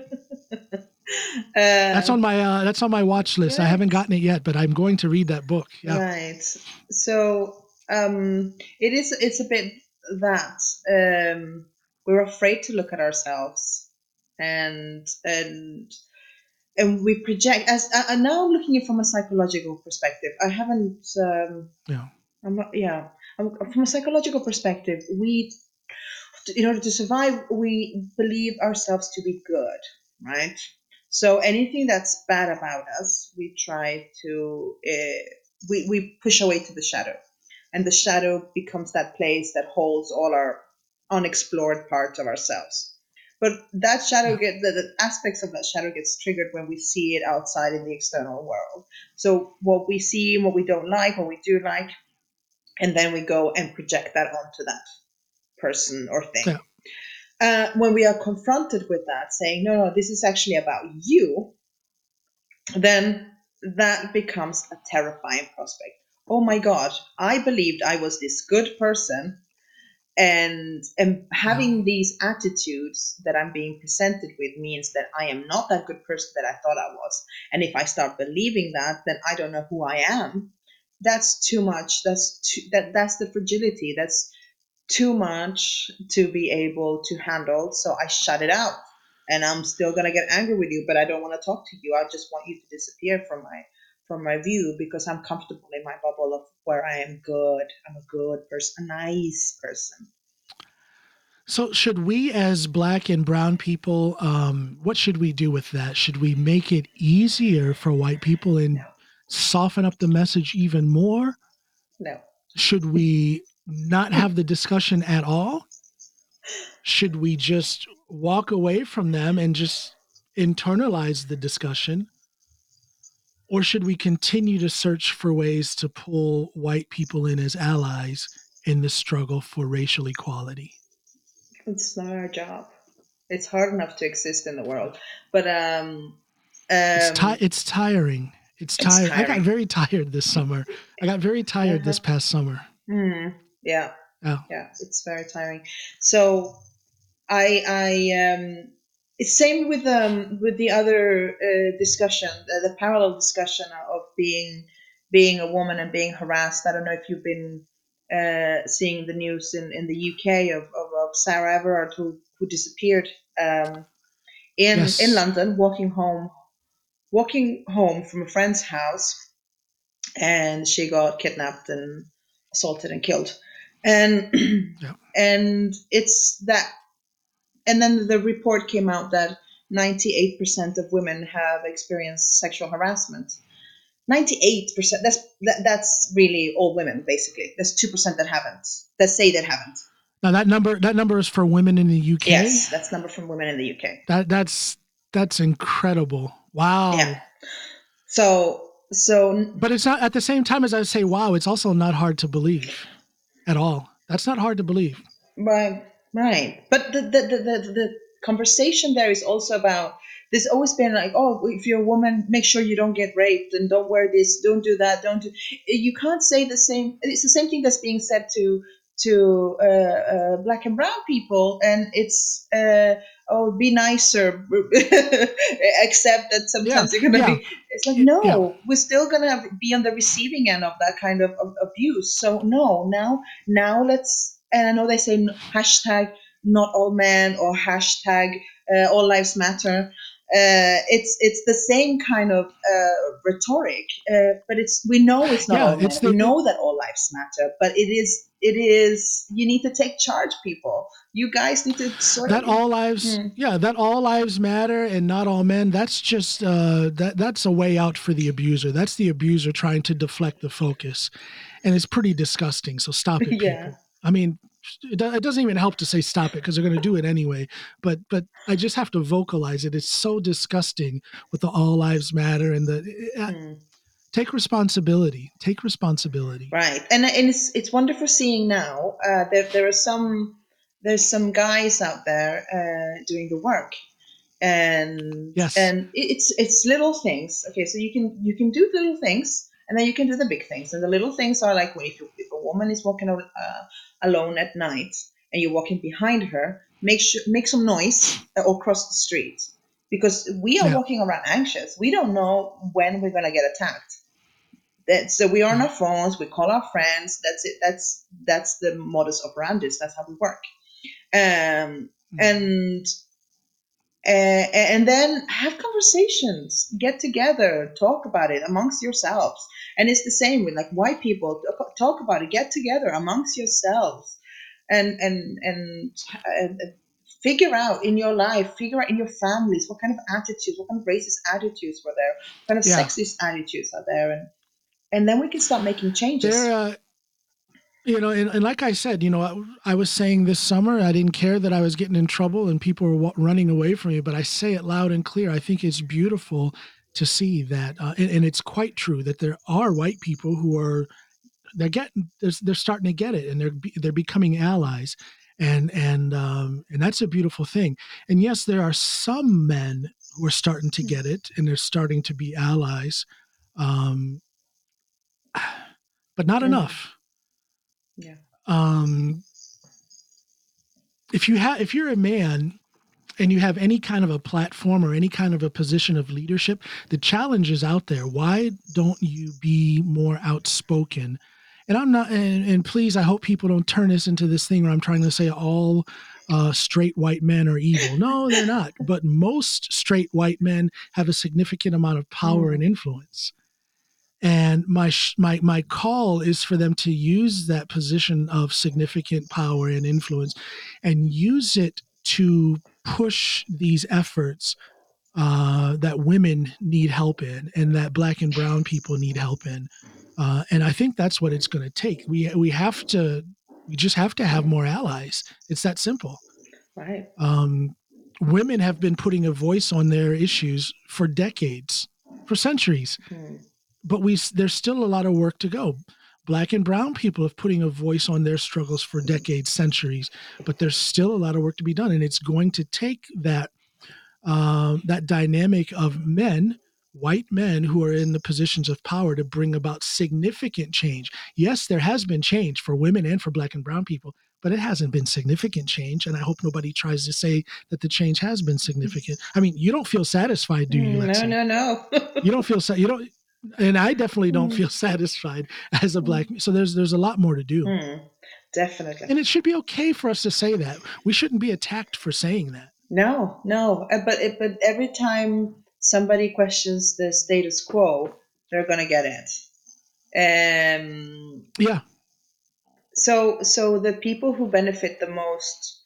that's on my uh, that's on my watch list. Right. I haven't gotten it yet, but I'm going to read that book. Yeah. Right. So um, it is. It's a bit that um, we're afraid to look at ourselves and and and we project as and now I'm looking at it from a psychological perspective. I haven't. Um, yeah. I'm not. Yeah. I'm, from a psychological perspective, we, in order to survive, we believe ourselves to be good, right? So anything that's bad about us, we try to uh, we we push away to the shadow, and the shadow becomes that place that holds all our unexplored parts of ourselves. But that shadow get the, the aspects of that shadow gets triggered when we see it outside in the external world. So what we see, what we don't like, what we do like, and then we go and project that onto that person or thing. Yeah. Uh, when we are confronted with that, saying, no, no, this is actually about you, then that becomes a terrifying prospect. Oh my God, I believed I was this good person and and having these attitudes that i'm being presented with means that i am not that good person that i thought i was. And if i start believing that then i don't know who i am. That's too much. That's too, that that's the fragility. That's too much to be able to handle. So i shut it out. And i'm still going to get angry with you but i don't want to talk to you. I just want you to disappear from my from my view because I'm comfortable in my bubble of where I am good. I'm a good person, a nice person. So, should we, as black and brown people, um, what should we do with that? Should we make it easier for white people and no. soften up the message even more? No. Should we not have the discussion at all? Should we just walk away from them and just internalize the discussion? Or should we continue to search for ways to pull white people in as allies in the struggle for racial equality? It's not our job. It's hard enough to exist in the world, but um, um it's, ti- it's tiring. It's, it's tiring. I got very tired this summer. I got very tired uh-huh. this past summer. Mm, yeah. Oh. Yeah, it's very tiring. So I I um same with um with the other uh, discussion, uh, the parallel discussion of being being a woman and being harassed. I don't know if you've been uh, seeing the news in, in the UK of, of, of Sarah Everard who who disappeared um, in yes. in London, walking home walking home from a friend's house, and she got kidnapped and assaulted and killed. And yeah. and it's that and then the report came out that 98% of women have experienced sexual harassment. 98%, that's that, that's really all women basically. There's 2% that haven't, that say that haven't. Now that number that number is for women in the UK. Yes, that's number from women in the UK. That that's that's incredible. Wow. Yeah. So so but it's not at the same time as I say, wow, it's also not hard to believe at all. That's not hard to believe. Right, right. But the the, the, the, the conversation there is also about there's always been like, oh, if you're a woman, make sure you don't get raped and don't wear this, don't do that, don't do. You can't say the same. It's the same thing that's being said to to uh, uh, black and brown people, and it's uh, oh, be nicer, accept that sometimes Yeah, you're gonna yeah, be. It's like y- yeah. no, we're still gonna be on the receiving end of that kind of, of abuse. So no, now now let's. And I know they say hashtag not all men or hashtag uh, all lives matter. Uh, it's it's the same kind of uh, rhetoric, uh, but it's we know it's not Yeah, all men. it's We know that all lives matter, but it is it is you need to take charge, people. You guys need to sort of that all lives Hmm. yeah that all lives matter and not all men that's just uh that that's a way out for the abuser that's the abuser trying to deflect the focus and it's pretty disgusting so stop it Yeah. I mean it, it doesn't even help to say stop it because they're going to do it anyway but but i just have to vocalize it it's so disgusting with the all lives matter and the uh, Hmm. take responsibility take responsibility Right, and and it's it's wonderful seeing now. Uh, there there are some there's some guys out there uh, doing the work, and Yes. and it's it's little things. Okay, so you can you can do little things, and then you can do the big things. And the little things are like when if, you, if a woman is walking uh, alone at night and you're walking behind her, make sure make some noise uh, or cross the street. Because we are Yeah. walking around anxious. We don't know when we're gonna get attacked. That so we are on our phones. We call our friends. That's it. That's that's the modus operandi. That's how we work. Um and uh, and then have conversations get together talk about it amongst yourselves and it's the same with like white people talk- talk about it get together amongst yourselves and and and, and figure out in your life figure out in your families what kind of attitudes what kind of racist attitudes were there what kind of Yeah. sexist attitudes are there and and then we can start making changes. There, uh, you know, and, and like I said, you know, I, I was saying this summer, I didn't care that I was getting in trouble and people were wa- running away from me, but I say it loud and clear. I think it's beautiful to see that, uh, and, and it's quite true that there are white people who are they're getting they're, they're starting to get it and they're be- they're becoming allies and and um and that's a beautiful thing and yes there are some men who are starting to get it and they're starting to be allies um but not Mhm. enough Yeah. um if you have if you're a man and you have any kind of a platform or any kind of a position of leadership the challenge is out there. Why don't you be more outspoken? And i'm not and, and please i hope people don't turn this into this thing where i'm trying to say all uh, straight white men are evil. No they're not. But most straight white men have a significant amount of power and influence and my my my call is for them to use that position of significant power and influence and use it to push these efforts uh, that women need help in and that black and brown people need help in. Uh, and i think that's what it's going to take. We we have to we just have to have more allies. It's that simple. Right. um, women have been putting a voice on their issues for decades for centuries. Hmm. But we there's still a lot of work to go. Black and brown people have putting a voice on their struggles for decades, centuries, but there's still a lot of work to be done, and it's going to take that uh, that dynamic of men, white men who are in the positions of power, to bring about significant change. Yes, there has been change for women and for black and brown people, but it hasn't been significant change, and I hope nobody tries to say that the change has been significant. I mean, you don't feel satisfied, do you? Mm, Lexie? no, no, no. you don't feel sa- you don't and i definitely don't Mm. feel satisfied as a black so there's there's a lot more to do Hmm, Definitely. and it should be okay for us to say that we shouldn't be attacked for saying that No, no. Uh, But it, but every time somebody questions the status quo, they're gonna get it. Um. yeah So so the people who benefit the most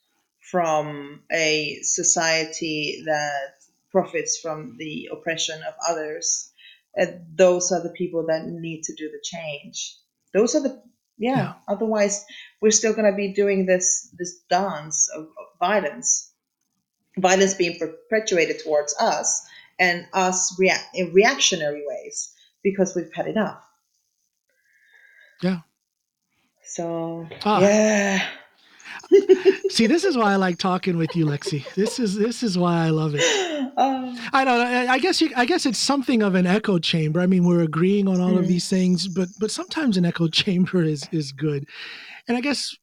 from a society that profits from the oppression of others, uh, those are the people that need to do the change. Those are the yeah. Yeah. Otherwise, we're still gonna be doing this this dance of, of violence, violence being perpetuated towards us, and us react in reactionary ways because we've had enough. Yeah. So Ah. yeah. See, this is why I like talking with you, Lexie. This is this is why I love it. Oh, I don't know. I guess you, I guess it's something of an echo chamber. I mean, we're agreeing on all of Mm. these things, but but sometimes an echo chamber is is good. And I guess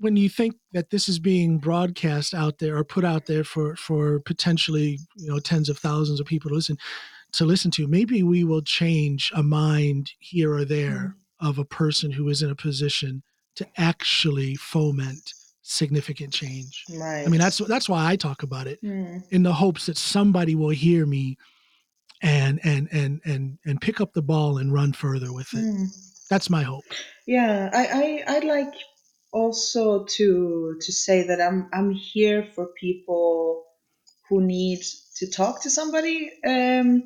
when you think that this is being broadcast out there or put out there for for potentially you know tens of thousands of people to listen to listen to, maybe we will change a mind here or there of a person who is in a position to actually foment significant change. right. I mean, that's that's why I talk about it Mm, in the hopes that somebody will hear me and and and and and pick up the ball and run further with it. mm. That's my hope. Yeah, I, I I'd like also to to say that I'm I'm here for people who need to talk to somebody um,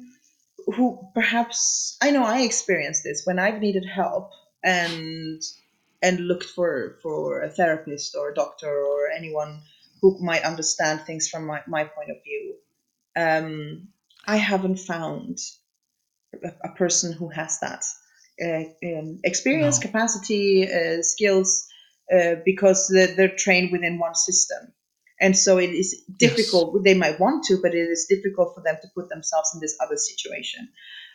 who perhaps I know I experienced this when I've needed help and and looked for for a therapist or a doctor or anyone who might understand things from my, my point of view. Um, I haven't found a, a person who has that uh, um, experience, No. capacity, uh, skills, uh, because they're, they're trained within one system. And so it is difficult. They might want to, but it is difficult for them to put themselves in this other situation.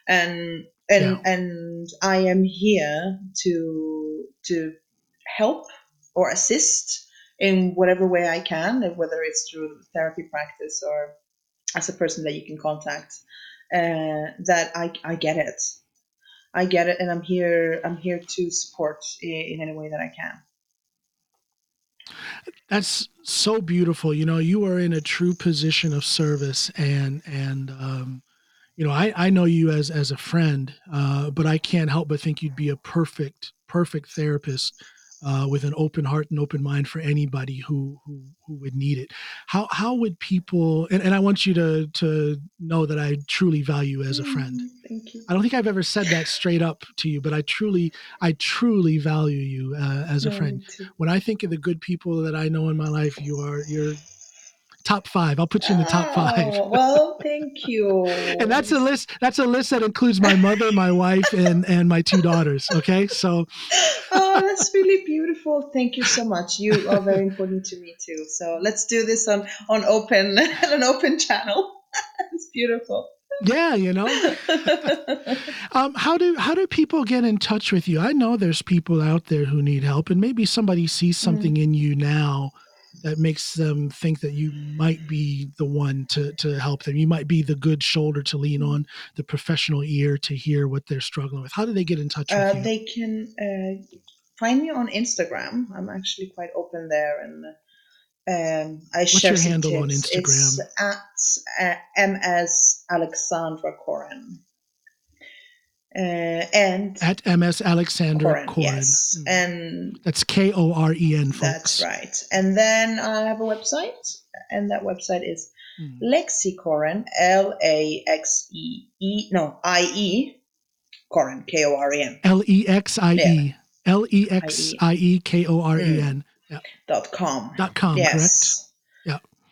And and Yeah. and I am here to to help or assist in whatever way I can, whether it's through therapy practice or as a person that you can contact. Uh, that I I get it. I get it, and I'm here. I'm here to support in, in any way that I can. That's so beautiful. You know, you are in a true position of service, and and um, you know, I I know you as as a friend, uh, but I can't help but think you'd be a perfect perfect therapist uh, with an open heart and open mind for anybody who who who would need it. How how would people? And, and I want you to to know that I truly value you as a friend. Mm, Thank you. I don't think I've ever said that straight up to you, but I truly, I truly value you uh, as a friend. When I think of the good people that I know in my life, you are you're top five. I'll put you in the top five. Oh, well, thank you. And that's a list. That's a list that includes my mother, my wife, and and my two daughters. Okay, so oh, that's really beautiful. Thank you so much. You are very important to me too. So let's do this on on open an open channel. it's beautiful. yeah, you know. Um, how do how do people get in touch with you? I know there's people out there who need help, and maybe somebody sees something in you now that makes them think that you might be the one to to help them. You might be the good shoulder to lean on, the professional ear to hear what they're struggling with. How do they get in touch with Uh, you? they can uh, find me on Instagram. I'm actually quite open there, and um, I What's share your handle on. Instagram? It's at uh, ms Alexandra Koren. Uh, and At MS Alexander Koren, Koren. yes, Mm. and That's K O R E N, folks. that's right. And then I have a website, and that website is Mm. Lexicoren, L A X E E, no, I E, Koren, K O R E N, L E X I E. L E X I E K O R E N dot com. dot com, correct? yes. Yeah.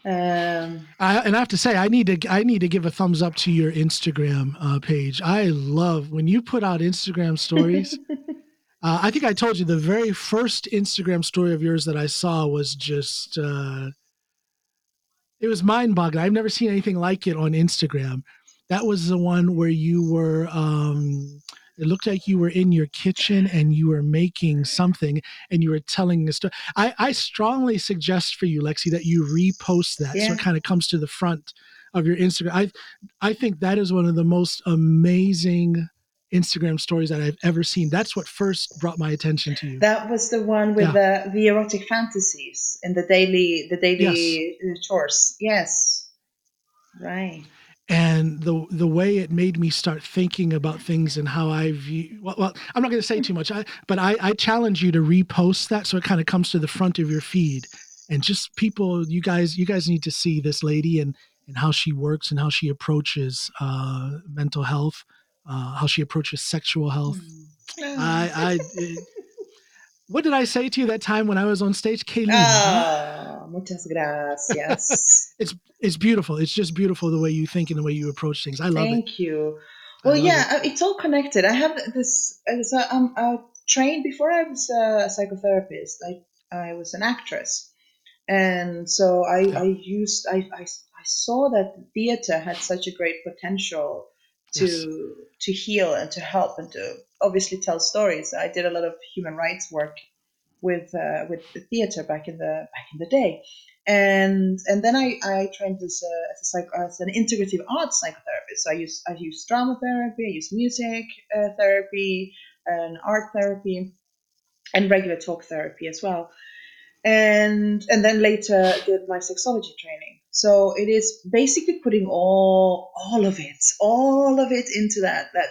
Um, I, and I have to say, I need to I need to give a thumbs up to your Instagram uh, page. I love when you put out Instagram stories. uh, I think I told you the very first Instagram story of yours that I saw was just uh, it was mind boggling. I've never seen anything like it on Instagram. That was the one where you were. Um, it looked like you were in your kitchen and you were making something and you were telling a story. I, I strongly suggest for you, Lexie, that you repost that so it kind of comes to the front of your Instagram. I I think that is one of the most amazing Instagram stories that I've ever seen. That's what first brought my attention to you. that was the one with the, the erotic fantasies and the daily the daily uh chores. Yes, right. And the the way it made me start thinking about things and how I view. Well, well I'm not going to say too much, I, but I, I challenge you to repost that so it kind of comes to the front of your feed, and just people, you guys, you guys need to see this lady and and how she works and how she approaches uh, mental health, uh, how she approaches sexual health. Mm. I, I, it- what did I say to you that time when I was on stage, Kayleen? huh? Muchas gracias. It's it's beautiful. It's just beautiful the way you think and the way you approach things. I love it. Thank you. well, yeah, it. it's all connected. I have this. So I'm uh, trained before I was a psychotherapist. I I was an actress, and so I yeah. I used I, I I saw that theater had such a great potential to yes. to heal and to help and to obviously tell stories. I did a lot of human rights work with uh, with the theater back in the back in the day, and and then I, I trained as a, as, a psych, as an integrative arts psychotherapist. So I use I use drama therapy, I use music uh, therapy, and art therapy, and regular talk therapy as well. And and then later did my sexology training. So it is basically putting all all of it, all of it into that that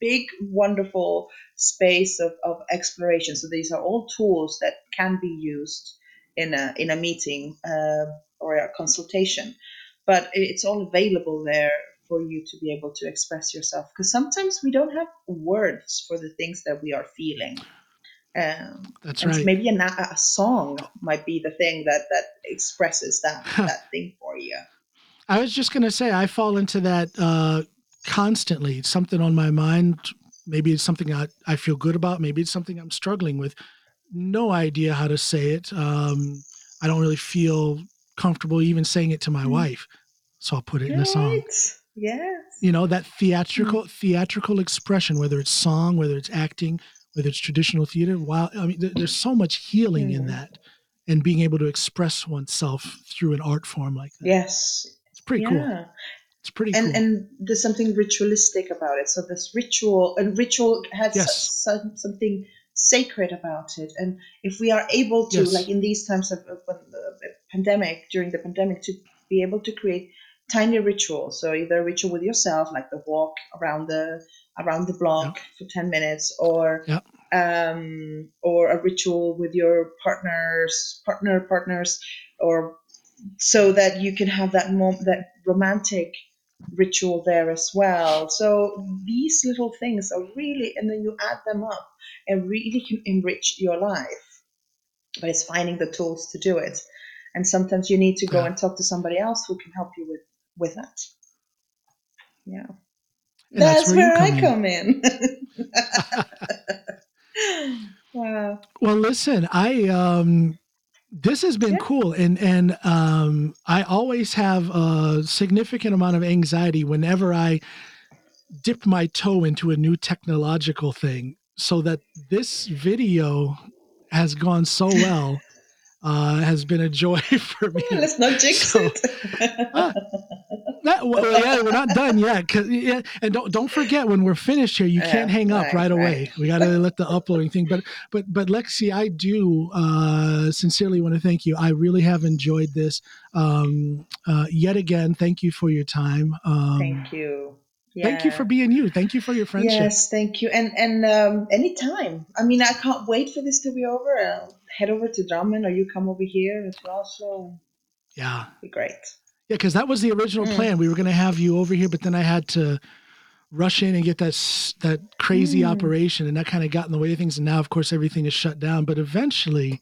big wonderful space of, of exploration. So these are all tools that can be used in a in a meeting uh, or a consultation, but it's all available there for you to be able to express yourself. Because sometimes we don't have words for the things that we are feeling. Um, That's right. Maybe a, a song might be the thing that that expresses that that thing for you. I was just going to say I fall into that uh, constantly. It's something on my mind. Maybe it's something I, I feel good about. Maybe it's something I'm struggling with no idea how to say it. Um, I don't really feel comfortable even saying it to my mm. wife, so I'll put it right. in a song. Yes. You know that theatrical mm. theatrical expression, whether it's song, whether it's acting, whether it's traditional theater. Wow, I mean, there, there's so much healing mm. in that, and being able to express oneself through an art form like that. Yes, it's pretty yeah. cool. It's pretty and, cool. And there's something ritualistic about it. So this ritual and ritual has yes. some, something sacred about it. And if we are able to, yes. like in these times of, of, of the pandemic, during the pandemic, to be able to create tiny rituals. So either a ritual with yourself, like the walk around the around the block for ten minutes, or um, or a ritual with your partners, partner partners, or so that you can have that mom- that romantic ritual there as well. So these little things are really, and then you add them up and really can enrich your life. But it's finding the tools to do it. And sometimes you need to go yeah. and talk to somebody else who can help you with, with that. Yeah. And that's, that's where, where I come in. wow. Well, listen, I um this has been yeah. cool and and um i always have a significant amount of anxiety whenever i dip my toe into a new technological thing so that this video has gone so well uh, has been a joy for me. let's not jinx so, it. uh, that, well, yeah, we're not done yet. Yeah, and don't don't forget when we're finished here, you yeah, can't hang up right, right away. Right. We got to let the uploading thing. But but but Lexie, I do uh, sincerely want to thank you. I really have enjoyed this. Um, uh, yet again, thank you for your time. Um, thank you. Yeah. Thank you for being you. Thank you for your friendship. Yes, thank you. And and um, anytime. I mean, I can't wait for this to be over. Head over to Drammen, or you come over here as well. So yeah, be great. Yeah, because that was the original mm. plan. We were going to have you over here, but then I had to rush in and get that that crazy mm. operation, and that kind of got in the way of things. And now, of course, everything is shut down. But eventually,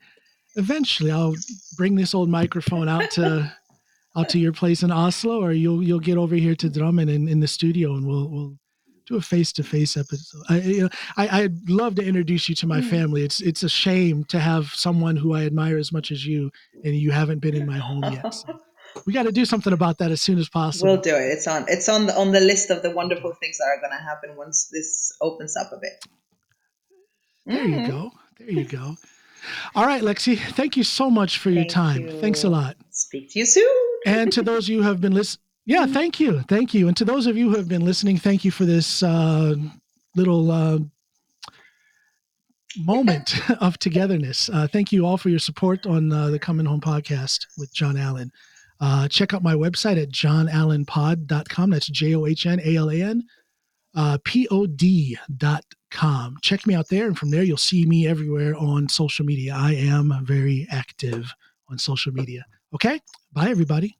eventually, I'll bring this old microphone out to out to your place in Oslo, or you'll you'll get over here to Drammen in, in the studio, and we'll we'll do a face to face episode. I you know I I'd love to introduce you to my mm. family. It's it's a shame to have someone who I admire as much as you, and you haven't been in my home yet. So we got to do something about that as soon as possible. We'll do it. It's on it's on the on the list of the wonderful things that are going to happen once this opens up a bit. There mm. you mm-hmm. go. There you go. All right, Lexie. Thank you so much for your time. You. Thanks a lot. Speak to you soon. and to those of you who have been listening, yeah, thank you, thank you. And to those of you who have been listening, thank you for this uh, little. Uh, moment of togetherness. Uh, thank you all for your support on uh, the Coming Home podcast with John Alan. Uh, check out my website at johnalanpod.com. That's J O H N A L A N uh, P O D.com. Check me out there. And from there, you'll see me everywhere on social media. I am very active on social media. Okay. Bye, everybody.